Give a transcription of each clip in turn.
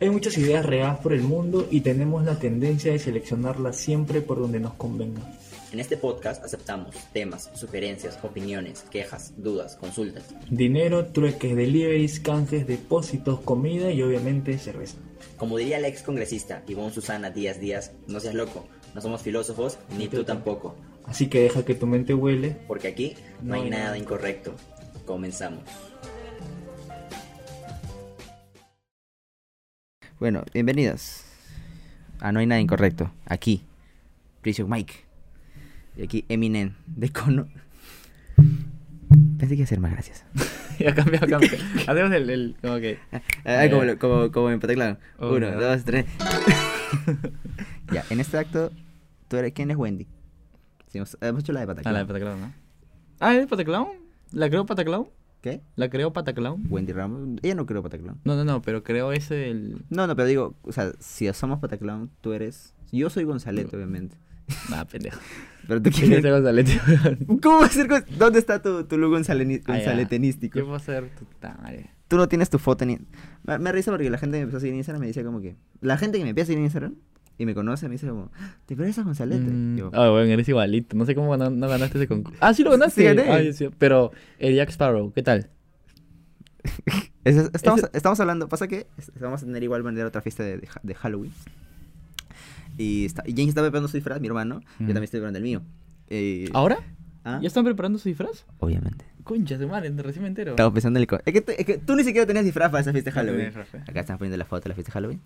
Hay muchas ideas regadas por el mundo y tenemos la tendencia de seleccionarlas siempre por donde nos convenga. En este podcast aceptamos temas, sugerencias, opiniones, quejas, dudas, consultas. Dinero, trueques, deliveries, canjes, depósitos, comida y obviamente cerveza. Como diría la ex congresista Ivonne Susana Díaz Díaz, no seas loco, no somos filósofos, ni tú tampoco, Así que deja que tu mente huele. porque aquí no hay nada incorrecto. Comenzamos. Bueno, bienvenidos. Ah, no hay nada incorrecto. Aquí, Prison Mike. Y aquí, Eminem, de Cono. Pensé que iba a ser más gracias. ya cambió, cambió. Hacemos el, el como que... Ah, como, lo- como, como en Pataclan. Uno, Uno, dos, tres. ya, en este acto, ¿tú eres quién es Wendy? Sí, hemos, hemos hecho la de Ah, Pataclan. la de Pataclown, ¿no? Ah, ¿es Pataclown? ¿La creó Pataclown? ¿Qué? ¿La creó Pataclown? Wendy Ramos. Ella no creó Pataclan. No, no, no, pero creó ese el... No, no, pero digo, o sea, si somos Pataclan, tú eres. Yo soy Gonzalete, obviamente. Ah, pendejo. Pero tú ¿Quién quién es ese Gonzalete? ¿Cómo va a ser? ¿Dónde está tu, tu look gonzaleni- Ah, gonzaletenístico? ¿Qué puedo hacer? Puta madre. Tú no tienes tu foto ni... Me, me risa porque la gente que me empezó a seguir en Instagram me dice como que... La gente que me empieza a seguir en Instagram y me conoce me dice como... ¿Te pareces a Gonzalete? Mm, Yo, Ah, bueno, eres igualito. No sé cómo no, no ganaste ese concurso. Ah, sí lo ganaste. Sí, gané. Ay, sí, Pero el Jack Sparrow, ¿qué tal? Es- es- estamos, ese- estamos hablando... Pasa que vamos a tener igual manera otra fiesta de, de de Halloween. Y, está, y James está preparando su disfraz, mi hermano. Yo Mm. también estoy preparando el mío. Eh, ¿Ahora? ¿ah? ¿Ya están preparando su disfraz? Obviamente. Concha de madre, recién me entero. Estamos pensando en el... Es que, es que tú ni siquiera tenías disfraz para esa fiesta de Halloween. eh. Acá están poniendo la foto de la fiesta de Halloween.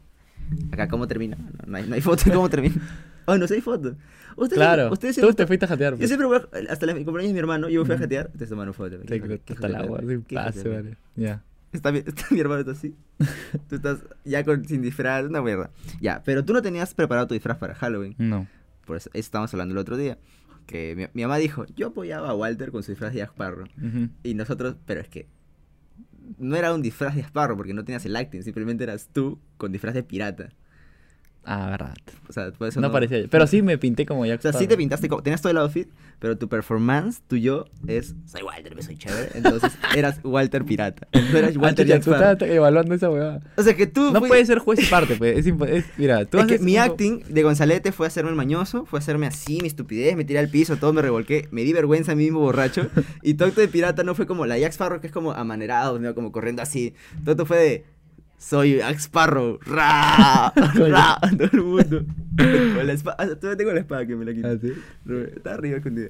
Acá, ¿cómo termina? No, no hay, no hay foto cómo termina. Oh, no sé, hay foto. Ustedes, Claro, ustedes tú siempre- te fuiste a jatear. Yo pues. siempre voy a- hasta la- mi cumpleaños de mi hermano, yo fui a jatear, te tomaron foto. Te hasta el agua, sin pase, vale. Ya. Está, está mi hermano está así. Tú estás ya con, sin disfraz, una mierda. Ya, pero tú no tenías preparado tu disfraz para Halloween. No. Por eso, eso estábamos hablando el otro día. Que mi, mi mamá dijo, yo apoyaba a Walter con su disfraz de Jack Sparrow. Ujú. Y nosotros, pero es que no era un disfraz de Sparrow porque no tenías el acting, simplemente eras tú con disfraz de pirata. Ah, verdad. O sea, por eso No parecía yo. Pero sí me pinté como Jack O sea, sí te pintaste, como, tenías todo el outfit, pero tu performance, tu yo, es soy Walter, me soy chévere. Entonces eras Walter pirata. No eras Walter Jack tú evaluando esa huevada. O sea, que tú No fui- puedes ser juez y parte, pues. Es, impo- es- mira, tú Es que mi un- acting de Gonzalete fue hacerme el mañoso, fue hacerme así, mi estupidez, me tiré al piso, todo me revolqué, me di vergüenza a mí mismo borracho. Y Tocto de pirata no fue como la Jack Sparrow, que es como amanerado, ¿no? como corriendo así. Tocto fue de. Soy Jack Sparrow, ra, ra, todo el mundo. Con la espada, todavía tengo la espada que me la quité. Ah, ¿sí? Está arriba escondida.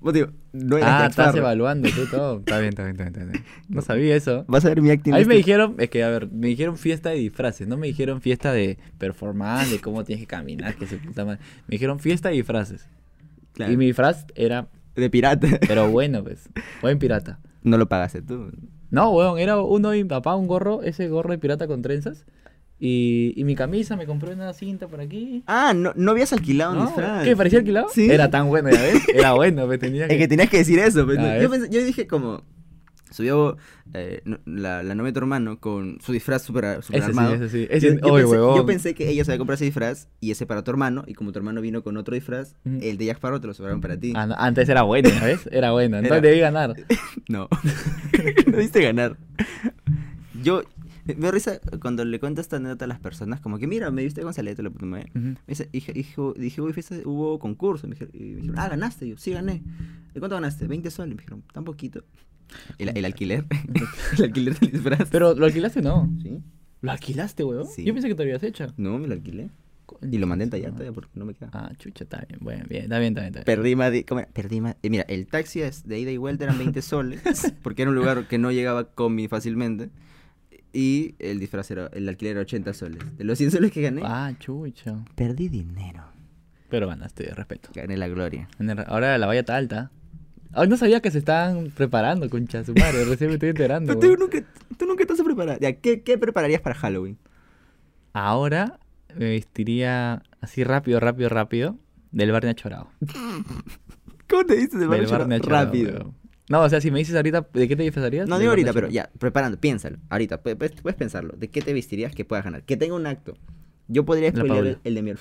Vos digo, no era Ah, estás Sparrow. evaluando tú todo. Está bien, está bien, está bien, está bien. No sabía eso. Vas a ver mi acting. A mí de me este- dijeron, es que a ver, me dijeron fiesta de disfraces, no me dijeron fiesta de performance, de cómo tienes que caminar, que su puta madre. Me dijeron fiesta de disfraces. Claro, Y mi disfraz era, De pirata. pero bueno, pues, buen pirata. No lo pagaste tú. No, weón, era uno de mi papá, un gorro, ese gorro de pirata con trenzas. Y, y mi camisa, me compré una cinta por aquí. Ah, no, no habías alquilado un No, disfraz. ¿Qué? ¿Parecía alquilado? Sí. Era tan bueno, ¿ya ves? Era bueno, me tenía Es que que... tenías que decir eso. pues, yo, pensé- yo dije como... Subió eh, la, la novia de tu hermano con su disfraz super, super Ese sí, armado. ese sí. Yo- Ese, yo, oye, pensé, huevón. yo pensé que ella se había comprado ese disfraz y ese para tu hermano. Y como tu hermano vino con otro disfraz, el de Jack Sparrow te lo sobraron para ti. Ah, no, antes era bueno, ¿ves? Era bueno, entonces debí ganar. No. no diste ganar. Yo... Me risa cuando le cuento esta anécdota a las personas, como que mira, me viste Gonzalete, la puta madre. Me dice, dije, dije, "Hubo concurso. Me dijeron, y me dijeron, ah, ganaste. Yo, sí, gané. ¿De cuánto ganaste? 20 soles. Me dijeron, tan poquito. El, el alquiler. el alquiler del disfraz. Pero lo alquilaste, no. ¿Sí? ¿Lo alquilaste, weón? Sí. Yo pensé que te habías hecho. No, me lo alquilé. Y lo mandé en tallar todavía porque no me queda. Ah, chucha, está bien. Bueno, bien, está bien, está bien. Está bien. Perdí más de... ¿cómo era? Perdí más... eh, mira, el taxi es de ida y vuelta eran 20 soles. porque era un lugar que no llegaba combi fácilmente. Y el disfraz era... El alquiler era 80 soles. De los 100 soles que gané, Ah, chucha. perdí dinero. Pero ganaste, de respeto. Gané la gloria. En el- Ahora la valla está alta. Ay, no sabía que se estaban preparando, concha su madre. Recién me estoy enterando. Pero tú nunca, tú nunca estás preparado. Ya, ¿qué, ¿Qué prepararías para Halloween? Ahora me vestiría así rápido, rápido, rápido. Del Barney Chorado. ¿Cómo te dices de Del Barney Barney Chorado? Chorado, Rápido. No, o sea, si me dices ahorita, ¿de qué te disfrazarías? No Del digo ahorita, pero ya, preparando, piénsalo. Ahorita, pu- puedes, puedes pensarlo. ¿De qué te vestirías que puedas ganar? Que tenga un acto. Yo podría el, Paula. el de mi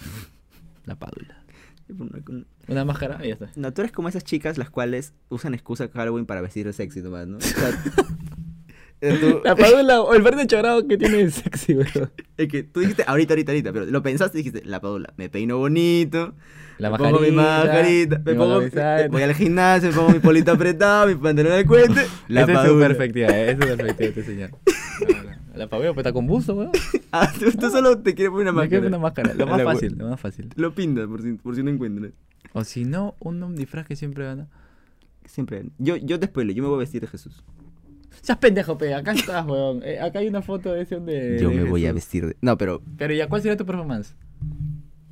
La padula. Hermano. Una máscara y ya está. No, tú eres como esas chicas las cuales usan excusa de Halloween para vestir sexy nomás, ¿no? O sea, Eh, tú- La padula o el verde chorado que tiene sexy, weón. es que tú dijiste ahorita, ahorita, ahorita, pero lo pensaste y dijiste, la padula, me peino bonito, La me pongo mi mascarita, me pongo, voy al gimnasio, me pongo mi polito apretado, mi pantalón al cuente, la Esa es su padula. perspectiva, eh, es su perspectiva este señor. La padula pues está con buzo, weón. Ah, tú, tú solo te quieres poner una Me máscara. queda una máscara. Lo más fácil, lo más fácil. Lo pintas por si, por si no encuentras. O si no, un, disfraz que siempre gana. Siempre. Yo, yo te spoileo, yo me voy a vestir de Jesús. Seas pendejo, pe. Acá estás, weón. Eh, acá hay una foto de ese donde. yo me voy a vestir de. No, pero Pero ya, ¿cuál sería tu performance?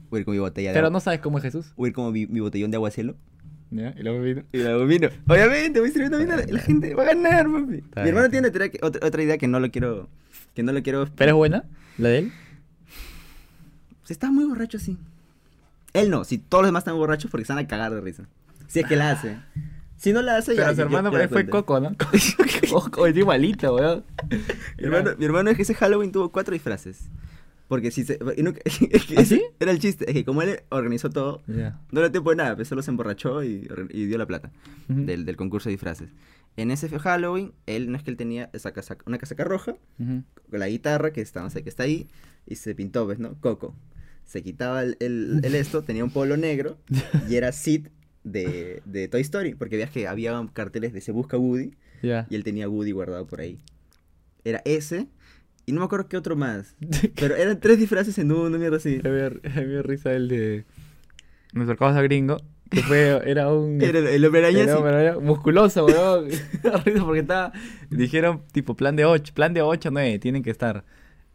voy a ir con mi botella de Pero no sabes cómo es Jesús. Voy a ir con mi, mi botellón de aguacelo. ¿Ya? Y luego vino. Y luego vino. Obviamente, voy sirviendo vino. La gente va a ganar, papi. Está mi hermano bien. tiene otra, otra idea que no lo quiero. Que no lo quiero. ¿Pero es buena? ¿La de él? Se está muy borracho, sí. Él no, si todos los demás están borrachos porque van a cagar de risa. Si es que la hace. Si no la hace, ya. Pero su yo- hermano yo la fue. Coco, ¿no? Coco, es igualito, weón. Mi hermano, mi hermano es que ese Halloween tuvo cuatro disfraces. Porque si se. y nunca- es que ¿Ah, sí? Era el chiste. Es que como él organizó todo, Ya. no le tiempo de nada, pues solo se emborrachó y, y dio la plata del, del concurso de disfraces. En ese Halloween, él no es que él tenía esa casaca- una casaca roja con la guitarra que está, no sé, que está ahí y se pintó, ¿ves, no? Coco. Se quitaba el, el- el esto, tenía un polo negro y era Sid de, de Toy Story, porque veías que había carteles de Se Busca Woody y él tenía Woody guardado por ahí. Era ese y no me acuerdo qué otro más. Pero eran tres disfraces en uno, mierda así. Me dio, me dio risa el de. Nos acercamos a gringo. Que fue. Era un. Era el, hombre araña era un- era musculoso, weón. Porque estaba. Dijeron tipo plan de 8. Plan de 8, 9. Tienen que estar.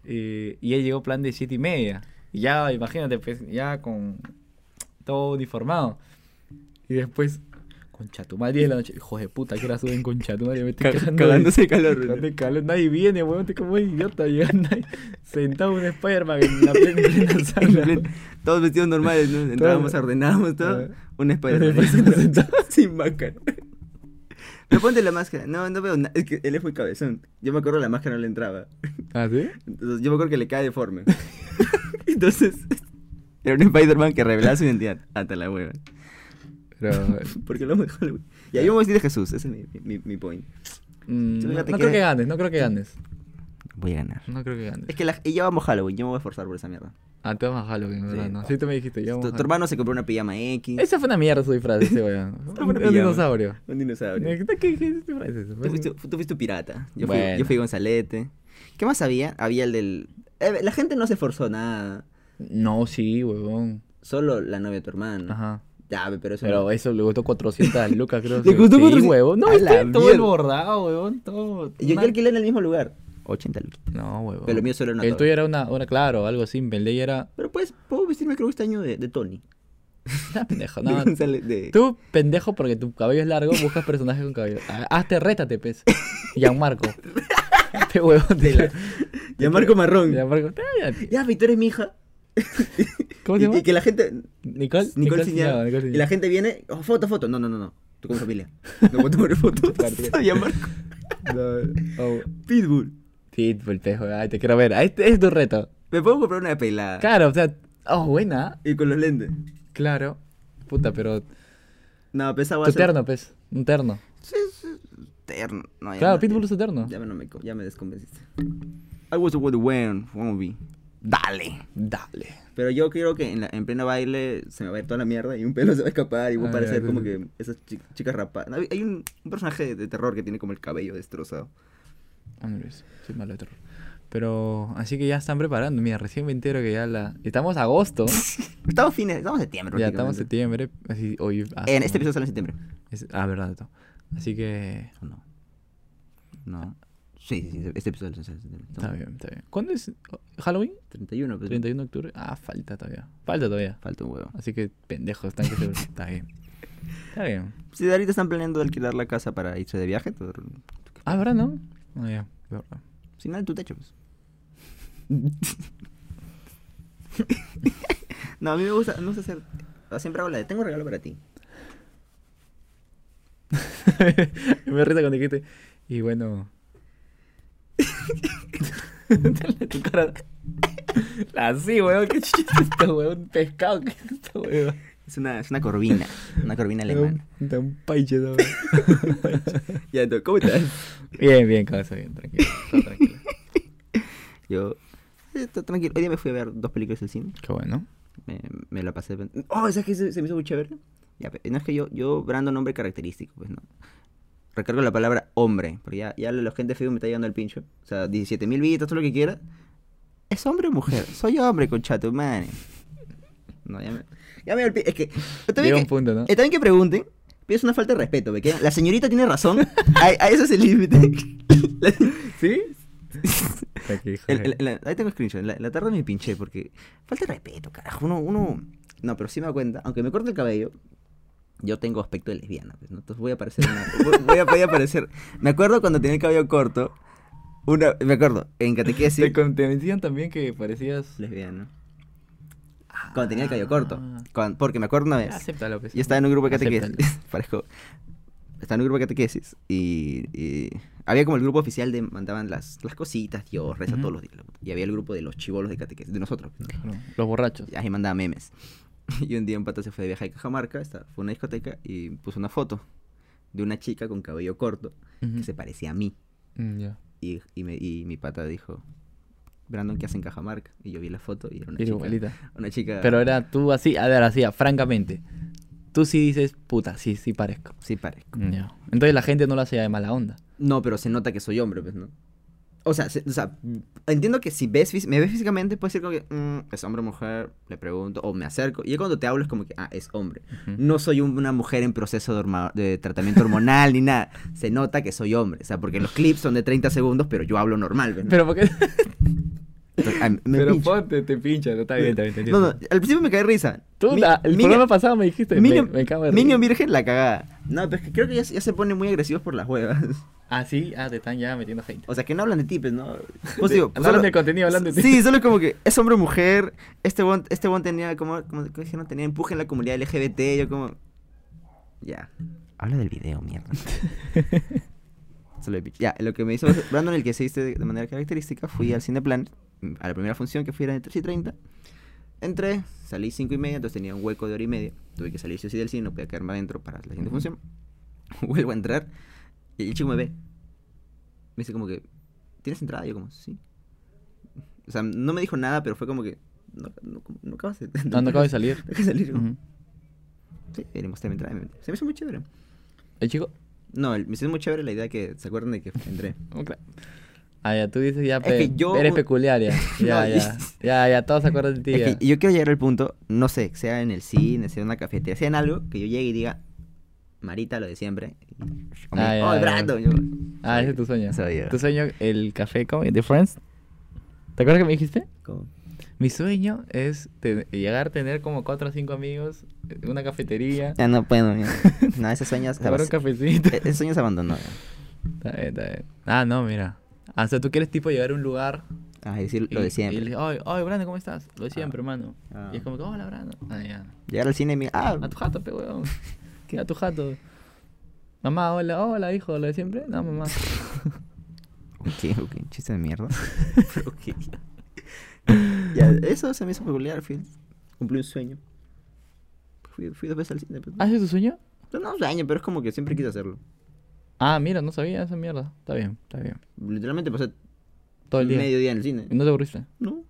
Eh, y él llegó plan de 7 y media. Y ya, imagínate, pues, ya con. Todo uniformado. Y después. Concha tu madre 10 de la noche. Hijo de puta, que hora suben concha tu madre. Me estoy Ca- cagando cagándose de calor. De calor. Nadie viene, weón. Estoy como un idiota llegando ahí. Sentado un Spider-Man en la plena, en plena En sala. plan, Todos vestidos normales, ¿no? Entrábamos, ordenábamos todo. Un. Spider-Man sentado. Sin máscara. Pero ponte la máscara. No, no veo nada. Es que él es muy cabezón. Yo me acuerdo la máscara no le entraba. ¿Ah, sí? Entonces, yo me acuerdo que le cae deforme. Entonces, era un Spider-Man que revelaba su identidad. Hasta la hueva. Pero. Porque lo mejor. güey. Y ahí voy a vestir de Jesús. Ese es mi, mi, mi point. Mm, no, fíjate no que- creo que ganes, no creo que ganes. Voy a ganar. No creo que ganes. Es que la, y ya vamos Halloween. Yo me voy a esforzar por esa mierda. Ah, te vas a Halloween, ¿verdad? Sí. No, sí, tú me dijiste. Ya Tu, vamos hermano se compró una pijama X. Esa fue una mierda su disfraz, ese weón. Un, un dinosaurio. Un dinosaurio. ¿Qué, qué, qué disfraz es eso? Tú fuiste, tú fuiste pirata. Yo, fui, yo fui Gonzalete. ¿Qué más había? Había el del. eh, la gente no se esforzó nada. No, sí, huevón. Solo la novia de tu hermano. Ajá. Ya, pero eso. Pero no- eso le costó 400 lucas, creo. ¿Le costó sí, 400? huevón. No, todo el bordado, huevón. Todo. Yo, yo una- alquilé en el mismo lugar. 80 lucas. No, huevón. Pero lo mío solo era una El torre. tuyo era una, una, claro, algo simple. El de ella era. Pero pues, puedo vestirme creo que este año de, de Tony. Ah, pendejo, De no. De- Tú, pendejo, porque tu cabello es largo, buscas personajes con cabello. Ah, Hazte, rétate, pez. Gianmarco. Este huevón de la. Ya Marco Marrón. Ya, Gianmarco. cállate. Victoria es mi hija. ¿Cómo se Y, llama? y que la gente. Nicole. Nicole Nicole Y la gente viene. oh, foto, foto. No, no, no, no. Tú como familia. No puedo tomar fotos. Ya Marco. No, oh, Pitbull. Pitbull, pejo. Ay, te quiero ver. Este es tu reto. Me puedo comprar una pelada. Claro, o sea. Oh, buena. Y con los lentes. Claro. Puta, pero. No, pesaba Tu terno, pez. Un terno. Sí, sí, terno. No, Claro, Pitbull es eterno. Ya me, no me, ya me desconvenciste. I was with the wearing wannabe. Dale. Dale. Pero yo creo que en, la- en pleno baile se me va a ir toda la mierda y un pelo se va a escapar y voy a Ah, parecer como que esas chi- chicas rapadas. Hay, un, un personaje de terror que tiene como el cabello destrozado. Andrés, soy malo de terror. Pero, así que ya están preparando. Mira, recién me entero que ya la. Estamos agosto. Estamos fines, estamos septiembre. ya estamos septiembre. Así, hoy. ah, En este episodio sale en septiembre. es- ah, verdad. Así que. ¿O no? No. Sí, sí, sí, este episodio. Está bien, está bien. ¿Cuándo es Halloween? 31, pero 31 de octubre. Ah, falta todavía. Falta todavía. falta un huevo. Así que pendejos están que se. Está bien. Está bien. Si de ahorita están planeando alquilar la casa para irse de viaje, todo- Ah, ¿verdad, no? Ah, ya. verdad. si no en tu techo, pues. no, a mí me gusta, me gusta hacer. Siempre hago la de tengo un regalo para ti. me risa cuando dijiste. Y bueno. Dale tu cara. Así, weón. ¿Qué chiste es esto, weón? Pescado. ¿Qué es esto, weón? Es una, es una corvina. Una corvina alemana. Da un paiche, ¿no? Ya, ¿cómo estás? Bien, bien, cabeza, bien, tranquilo. todo tranquilo. Yo. eh, todo tranquilo. Hoy día me fui a ver dos películas del cine. Qué bueno. Me, me la pasé. Oh, ¿sabes qué se, se me hizo muy chévere? Ya, no es que yo, yo, Brandon, nombre característico, pues no. Recargo la palabra hombre, porque ya, ya la gente feo me está llegando al pincho. O sea, 17 mil vistas, todo lo que quiera. ¿Es hombre o mujer? Soy hombre, conchato, man. No, ya me. Ya me olvidé. Es que. Está bien Llega que, un punto, ¿no? está bien que pregunten, pero es una falta de respeto. Que La señorita tiene razón. A, a eso es el límite. ¿Sí? Aquí, el- el- la- ahí tengo screenshot. La, la tarde me pinché porque. Falta de respeto, carajo. Uno, uno. No, pero sí me da cuenta. Aunque me corte el cabello. Yo tengo aspecto de lesbiana, pues, ¿no? Entonces voy a parecer una. voy, a, voy a parecer. Me acuerdo cuando tenía el cabello corto. Una. Me acuerdo. En catequesis. Te, con- te decían también que parecías... Lesbiana. Cuando tenía el cabello corto. Ah. Cuando- porque me acuerdo una vez. Acéptalo, pues. Yo estaba en un grupo de catequesis. Parezco. Estaba en un grupo de catequesis. Y, y había como el grupo oficial de mandaban las, las cositas, Dios, reza Ujú. todos los días. Y había el grupo de los chivolos de catequesis, de nosotros. ¿no? Claro, Los borrachos. Y ahí mandaba memes. Y un día un pata se fue de viaje a Cajamarca, esta- fue a una discoteca y puso una foto de una chica con cabello corto que se parecía a mí. Mm. Y, y, me- y mi pata dijo, Brandon, ¿qué hace en Cajamarca? Y yo vi la foto y era una chica. igualita. Una chica. Pero era tú así, a ver, así, francamente. Tú sí dices, puta, sí, sí parezco. Sí, parezco. Entonces la gente no lo hacía de mala onda. No, pero se nota que soy hombre, pues, ¿no? O sea, se- o sea, entiendo que si ves, me ves físicamente, puede ser como que, mm, es hombre o mujer, le pregunto, o me acerco, y cuando te hablo es como que, ah, es hombre. No soy un- una mujer en proceso de, tratamiento hormonal ni nada. Se nota que soy hombre, o sea, porque los clips son de 30 segundos, pero yo hablo normal, ¿no? Pero porque... Ah, me Pero pincho. ponte, te pincha, no está bien, está bien, No, no, al principio me cae risa. Tú, Mi- la- el Minion- programa pasado me dijiste, Minion, me, me cago de reír. Minion Virgen la cagada. No, pero es que creo que ya, se- ya se ponen muy agresivos por las huevas. Ah, sí, ah, te están ya metiendo hate. O sea, que no hablan de tipes, ¿no? Pues digo, No hablan de contenido, hablan de ti. Sí, solo es como que es hombre o mujer. Este bon, este bon tenía como, como ¿cómo dijeron? tenía empuje en la comunidad LGBT. Yo como. Ya. Habla del video, mierda. Solo de. Ya, lo que me hizo Brandon, el que se viste de, de manera característica, fui al Cineplan, a la primera función que fui era de 3 y 30. Entré, salí 5 y media, entonces tenía un hueco de hora y media. Tuve que salir sí o sí del cine, no podía quedarme adentro para la siguiente función. Vuelvo a entrar y el chico me ve. Me dice como que, ¿tienes entrada? Y yo como, sí. O sea, no me dijo nada, pero fue como que, no, no, no acabas de... No, no acabo de salir. No acabas de salir. como, Ujú. Sí, le mostré mi entrada. Se me hizo muy chévere. El chico... No, el- me hizo muy chévere la idea que se acuerdan de que entré. claro. Ah, ya, tú dices ya, Es pe- que yo- eres peculiar ya. Ya, No, ya. Ya, ya, todos se acuerdan de ti Es que yo quiero llegar al punto, no sé, sea en el cine, sea en una cafetería, sea en algo, que yo llegue y diga, Marita, lo de siempre. O me- Ah, oh. Brandon. Yo, Ah, ese es tu sueño. Soy yo. Tu sueño, el café, ¿cómo? ¿De Friends? ¿Te acuerdas que me dijiste? ¿cómo? Mi sueño es te- llegar a tener como cuatro o cinco amigos, eh, una cafetería, Ya no puedo, ya. No, ese sueño tomar un cafecito. e- ese sueño se abandonó. ya. Está bien, está bien. Ah, no, mira. Ah, o sea, tú quieres tipo llegar a un lugar Ah, decir y, lo de y siempre. le ay, ay, Brando, ¿cómo estás? Lo de siempre, hermano. Ah. Y es como que, hola, Brando. Ah, ya. Llegar al cine y me... Ah, A tu jato, pe, weón. A tu jato. Mamá, hola, hola, hijo, lo de siempre. No, mamá. ok, ok, chiste de mierda. Pero ok. ya, eso se me hizo peculiar, fui, cumplí un sueño. Fui, fui dos veces al cine. Pero, ¿Ah, ese es tu sueño? pero no un sueño, pero es como que siempre quise hacerlo. Ah, mira, no sabía esa mierda. Está bien, está bien. Literalmente pasé Todo el día. medio día en el cine. ¿Y no te aburriste? No.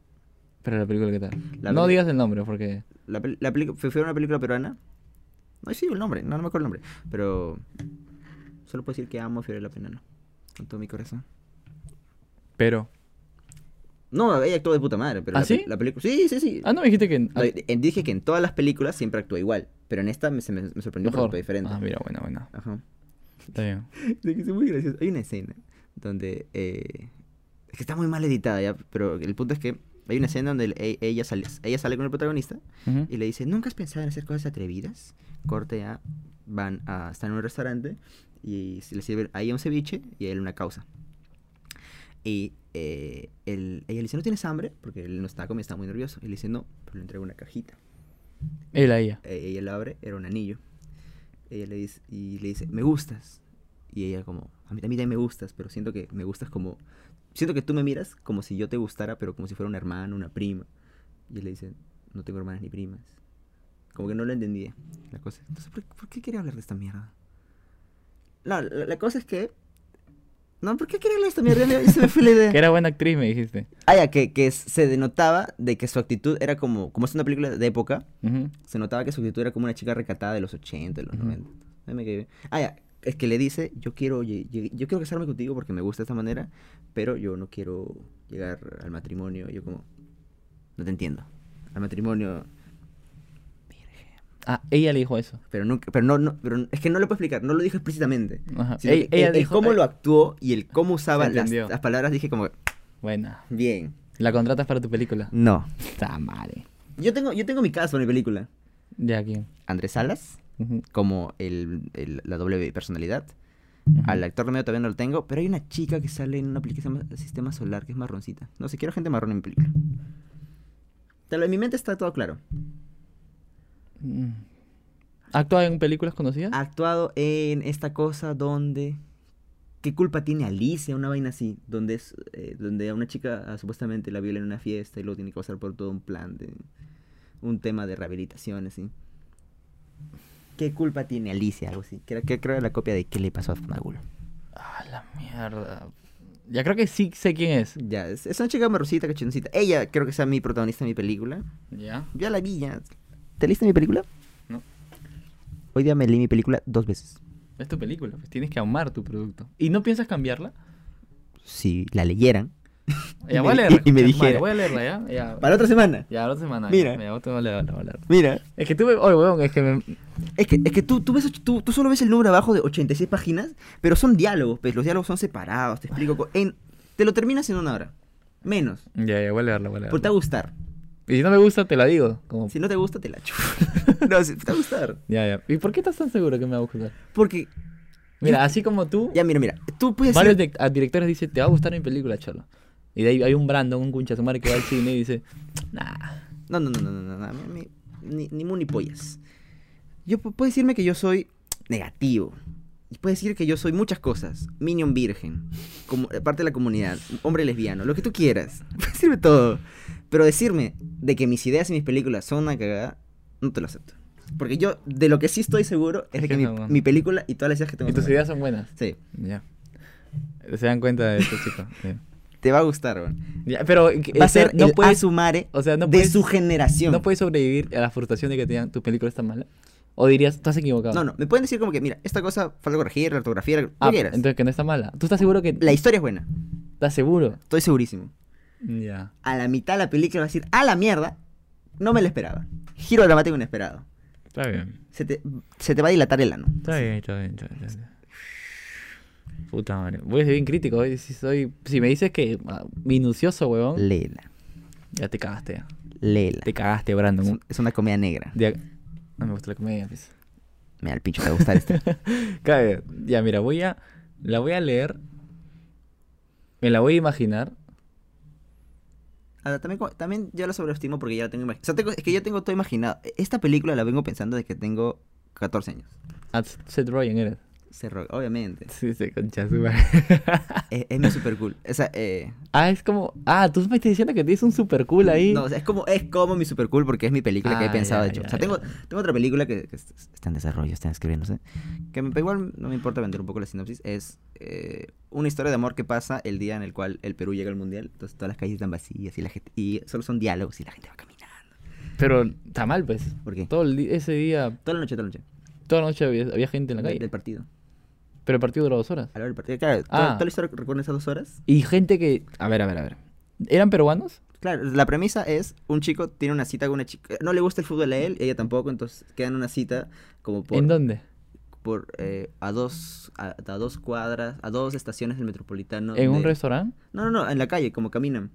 Pero la película, ¿qué tal? La no digas el nombre porque... La, la película fue, fue una película peruana. No sí, el nombre, no, no me acuerdo el nombre. Pero solo puedo decir que amo a Fiorella Penano. Con todo mi corazón. Pero... No, ella actuó de puta madre, pero ¿Ah, la, sí? la película. Sí, sí, sí. Ah, no me dijiste que... No, eh, dije que en todas las películas siempre actúa igual, pero en esta me, se me, me sorprendió porque Mejor. actúa diferente. Ah, mira, buena, buena. Ajá. Está bien. De que es muy gracioso. Hay una escena donde. eh, es que está muy mal editada ya, pero el punto es que hay una escena donde e- ella sale, ella sale con el protagonista y le dice: ¿Nunca has pensado en hacer cosas atrevidas? Corte a. Van a. Están en un restaurante y se le sirven ahí un ceviche y a él una causa. Y eh, él- ella le dice: ¿No tienes hambre? Porque él no estaba comiendo, estaba muy nervioso. Y le dice: No, pero le entrega una cajita. Él a ella. Eh, ella la abre, era un anillo. Ella le dice, y le dice, me gustas. Y ella como, a mí, también me gustas, pero siento que me gustas como... Siento que tú me miras como si yo te gustara, pero como si fuera un hermano, una prima. Y él le dice, no tengo hermanas ni primas. Como que no lo entendí. La cosa. Entonces, ¿por, qué quería hablar de esta mierda? La, la cosa es que. No, ¿por qué quería hablar esta mierda? Se me fue la idea. Que era buena actriz, me dijiste. Ah, ya, que, que se denotaba de que su actitud era como. Como es una película de época, se notaba que su actitud era como una chica recatada de los 80, de los. 90. Ahí me quedé. Ah, ya. Es que le dice, yo quiero, lle- yo quiero casarme contigo porque me gusta de esta manera, pero yo no quiero llegar al matrimonio. Yo como, no te entiendo. Al matrimonio, Ah, ella le dijo eso. pero pero no, no, pero es que no lo puedo explicar, no lo dijo explícitamente. Ajá. Ella, el, el dijo, cómo eh, lo actuó y el cómo usaba las, palabras, dije como, Buena. bien. ¿La contratas para tu película? No. Está mal. Yo tengo, yo tengo mi caso en mi película. Ya, ¿quién? Andrés Salas, como el, el- la doble personalidad. Al actor de medio todavía no lo tengo, pero hay una chica que sale en una película que se llama Sistema Solar, que es marroncita. No sé, quiero gente marrón en mi película. Te lo- En mi mente está todo claro. Mm. ¿Ha actuado en películas conocidas? Ha actuado en esta cosa donde... ¿Qué culpa tiene Alicia? Una vaina así, donde es eh, donde a una chica ah, supuestamente la viola en una fiesta y luego tiene que pasar por todo un plan de... Un tema de rehabilitación, así. ¿Qué culpa tiene Alicia? Algo así. Que, era- que creo era la copia de ¿Qué le pasó a Funagul? Ah, la mierda. Ya creo que sí sé quién es. Ya, es, es una chica marroncita, cachoncita. Ella creo que sea mi protagonista en mi película. Ya. Ya la vi, ya. ¿Te leíste mi película? No. Hoy día me leí mi película dos veces. Es tu película, pues tienes que amar tu producto. ¿Y no piensas cambiarla? Si la leyeran. Y Ya, me- voy a leerla. y me dijera. Voy a leerla, ¿ya? Ya, Para otra semana. ya la otra semana. Mira. Ya, ya, te voy a leerla, voy a leerla. Mira. Es que tuve... Oye, weón, es que me... Es que, es que tú, tú, ves, tú, tú solo ves el número abajo de 86 páginas, pero son diálogos, pues los diálogos son separados, te explico. co- En, te lo terminas en una hora. Menos. Ya, ya, voy a leerla, voy a Porque te va leerla. a gustar. Y si no me gusta, te la digo. Como... Si no te gusta, te la chupo. no, si te va a gustar. Ya, ya. ¿Y por qué estás tan seguro que me va a gustar? Porque, Mira, así como tú, ya mira, mira, tú puedes varios ser- directores dicen, te va a gustar mi película, cholo. Y de ahí hay un Brandon, un cuncha su madre que va al cine y dice, nah. No, no, no, no, no, no, no, ni, ni mu ni pollas. Yo pu- puede decirme que yo soy negativo. Y puede decir que yo soy muchas cosas. Minion virgen. Como, parte de la comunidad. Hombre lesbiano. Lo que tú quieras. Puede decirme todo. Pero decirme de que mis ideas y mis películas son una cagada, no te lo acepto. Porque yo, de lo que sí estoy seguro, es de que mi, no, bueno. mi película y todas las ideas que tengo Y tus ideas son buenas. Sí. Ya. Se dan cuenta de esto, chicos. Te va a gustar, weón. Ya, pero Va a o sea, ser no el puedes, asumare o sea, no de puedes, su generación. no puedes sobrevivir a la frustración de que te digan tu película está mala. O dirías, estás equivocado. No, no, me pueden decir como que, mira, esta cosa falta corregir, la ortografía, lo Ah, quieras. entonces que no está mala. ¿Tú estás seguro que La historia es buena, estás seguro? estoy segurísimo. A la mitad de la película va a decir, a la mierda, no me lo esperaba. Giro dramático inesperado. Está bien. Se te, se te va a dilatar el ano. Está bien, está bien, está bien. está bien. Puta madre. Voy a ser bien crítico. hoy. Si, soy, si me dices que ah, minucioso, huevón, Léela, ya te cagaste. ya. léela. Te cagaste, Brandon. Es, un- es una comedia negra. De- No me gusta la comedia. pues. Me da el pincho, te va a gustar este. Ya, mira, voy a. La voy a leer. Me la voy a imaginar. También, también yo la sobreestimo porque ya la tengo imaginado. O sea, tengo- es que ya tengo todo imaginado. Esta película la vengo pensando desde que tengo 14 años. A Seth Rogen eres. Cerro, obviamente. Sí, sí, concha su madre. Es, es mi super cool. O sea, eh, Ah, es como. Ah, tú me estás diciendo que tienes un super cool ahí. No, o sea, es como, es como mi super cool porque es mi película que he Ah, pensado, ya, de hecho. ya, o sea, ya. tengo, tengo otra película que, que es- está en desarrollo, está escribiéndose. Que me, igual no me importa vender un poco la sinopsis. Es eh, una historia de amor que pasa el día en el cual el Perú llega al mundial. Entonces todas las calles están vacías y la gente. Y solo son diálogos y la gente va caminando. Pero está mal, pues. ¿Por qué? Todo el ese día, Toda la noche, toda la noche. toda la noche había, había gente en la calle. Del partido. Pero el partido duró dos horas. Partido. Claro, Ah. toda la historia recuerda esas dos horas. Y gente que. A ver, a ver, a ver. ¿Eran peruanos? Claro, la premisa es un chico tiene una cita con una chica. No le gusta el fútbol a él, ella tampoco, entonces quedan una cita como por. ¿En dónde? por eh, a dos a, a dos cuadras, a dos estaciones del metropolitano. ¿En un restaurante? No, no, no, en la calle, como caminan.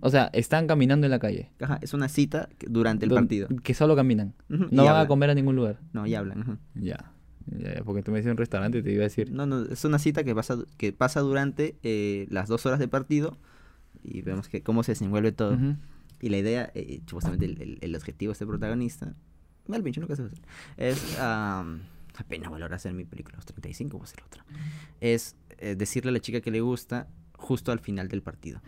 O sea, están caminando en la calle. Ajá, es una cita durante el Don- partido. Que solo caminan. No van a comer a ningún lugar. No, y hablan. Ya, ya, porque tú me dices un restaurante y te iba a decir. No, no, es una cita que pasa, que pasa durante eh, las dos horas de partido y vemos que cómo se desenvuelve todo. Ujú. Y la idea, eh, supuestamente el, el- el objetivo de este protagonista, mal pinche, nunca se va a hacer, es, am, apenas valor hacer mi película, los 35 voy a hacer otra, es eh, decirle a la chica que le gusta justo al final del partido.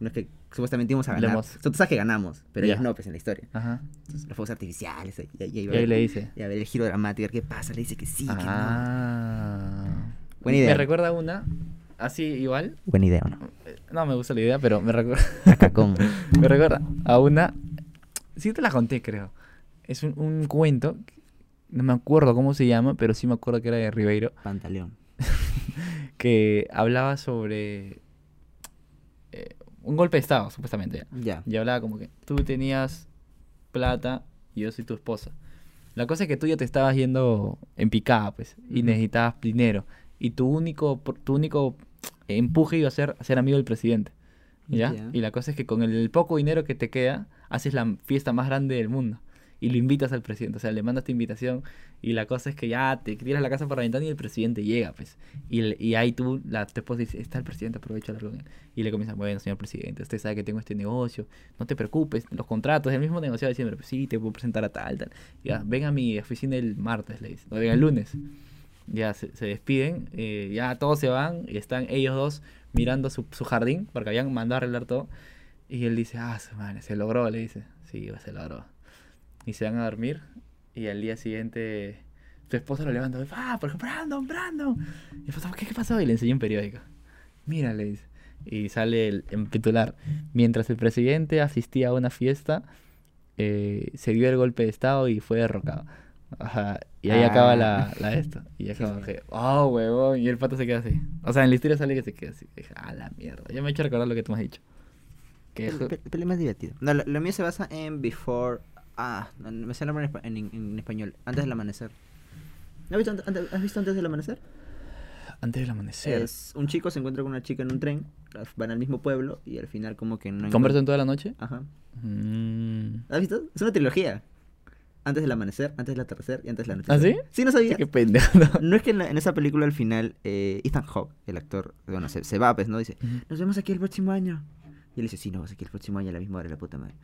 No es que supuestamente íbamos a ganar. sea, tú sabes que ganamos, pero Ya. ellos no, pues en la historia. Ajá. Entonces, los fuegos artificiales. Y, y- y- Y ahí le dice. y a ver el giro dramático, a ver qué pasa. Le dice que sí, que no. Ah. Buena idea. Me recuerda una, así igual. Buena idea, ¿o no? eh, No me gusta la idea, pero me recuerda, Acá con. me recuerda a una. Sí te la conté, creo. Es un, un cuento. No me acuerdo cómo se llama, pero sí me acuerdo que era de Ribeiro. Pantaleón. Que hablaba sobre eh, un golpe de estado, supuestamente. Ya. Y hablaba como que tú tenías plata y yo soy tu esposa. La cosa es que tú ya te estabas yendo en picada, pues, y necesitabas dinero. Y tu único, tu único empuje iba a ser ser amigo del presidente. ¿Ya? Ya. Y la cosa es que con el poco dinero que te queda, haces la fiesta más grande del mundo. Y lo invitas al presidente. O sea, le mandas tu invitación. Y la cosa es que ya te tiras la casa por la ventana y el presidente llega, pues. Y, y ahí tú, la, tu esposa dice, está el presidente, aprovecha la reunión. Y le comienzan, bueno, señor presidente, usted sabe que tengo este negocio, no te preocupes, los contratos, el mismo negociado diciendo, pues sí, te puedo presentar a tal, tal. Ya, ven a mi oficina el martes, le dice, o venga el lunes. Ya se, se despiden, eh, ya todos se van y están ellos dos mirando su, su jardín, porque habían mandado a arreglar todo. Y él dice, ah, su madre, se logró, le dice, sí, se logró. Y se van a dormir y al día siguiente su esposa lo levanta, ah, por ejemplo, Brandon, Brandon. Y el esposo, ¿qué, ¿qué pasó? Y le enseña un periódico. Mira, le dice. Y sale el, en titular. Mientras el presidente asistía a una fiesta, eh, se dio el golpe de estado y fue derrocado. Ajá. Y ahí acaba la, Ah. la esto. Y como que, oh, huevón. Y el pato se queda así. O sea, en la historia sale que se queda así. Dije, ah, la mierda. Ya me he hecho recordar lo que tú me has dicho. Que Pel- pel- Pelea más divertido. No, lo, lo mío se basa en Before. Ah, me sale el nombre en, espa- en, en- en español. Antes del amanecer. ¿No ¿Has visto, ante- ante- ¿Has visto antes del amanecer? antes del amanecer. Es un chico se encuentra con una chica en un tren. Van al mismo pueblo y al final, como que no. ¿Conversan toda la noche? Ajá. Mm. ¿Has visto? Es una trilogía. Antes del amanecer, antes del atardecer y antes de la noche. ¿Ah, sí? Sí, no sabía. Qué pendejo. ¿no? No es que en, la- en esa película al final, eh, Ethan Hawke, el actor, bueno, se, se va, pues, ¿no? Dice, nos vemos aquí el próximo año. Y él dice, sí, nos vemos aquí el próximo año a la misma hora, la puta madre.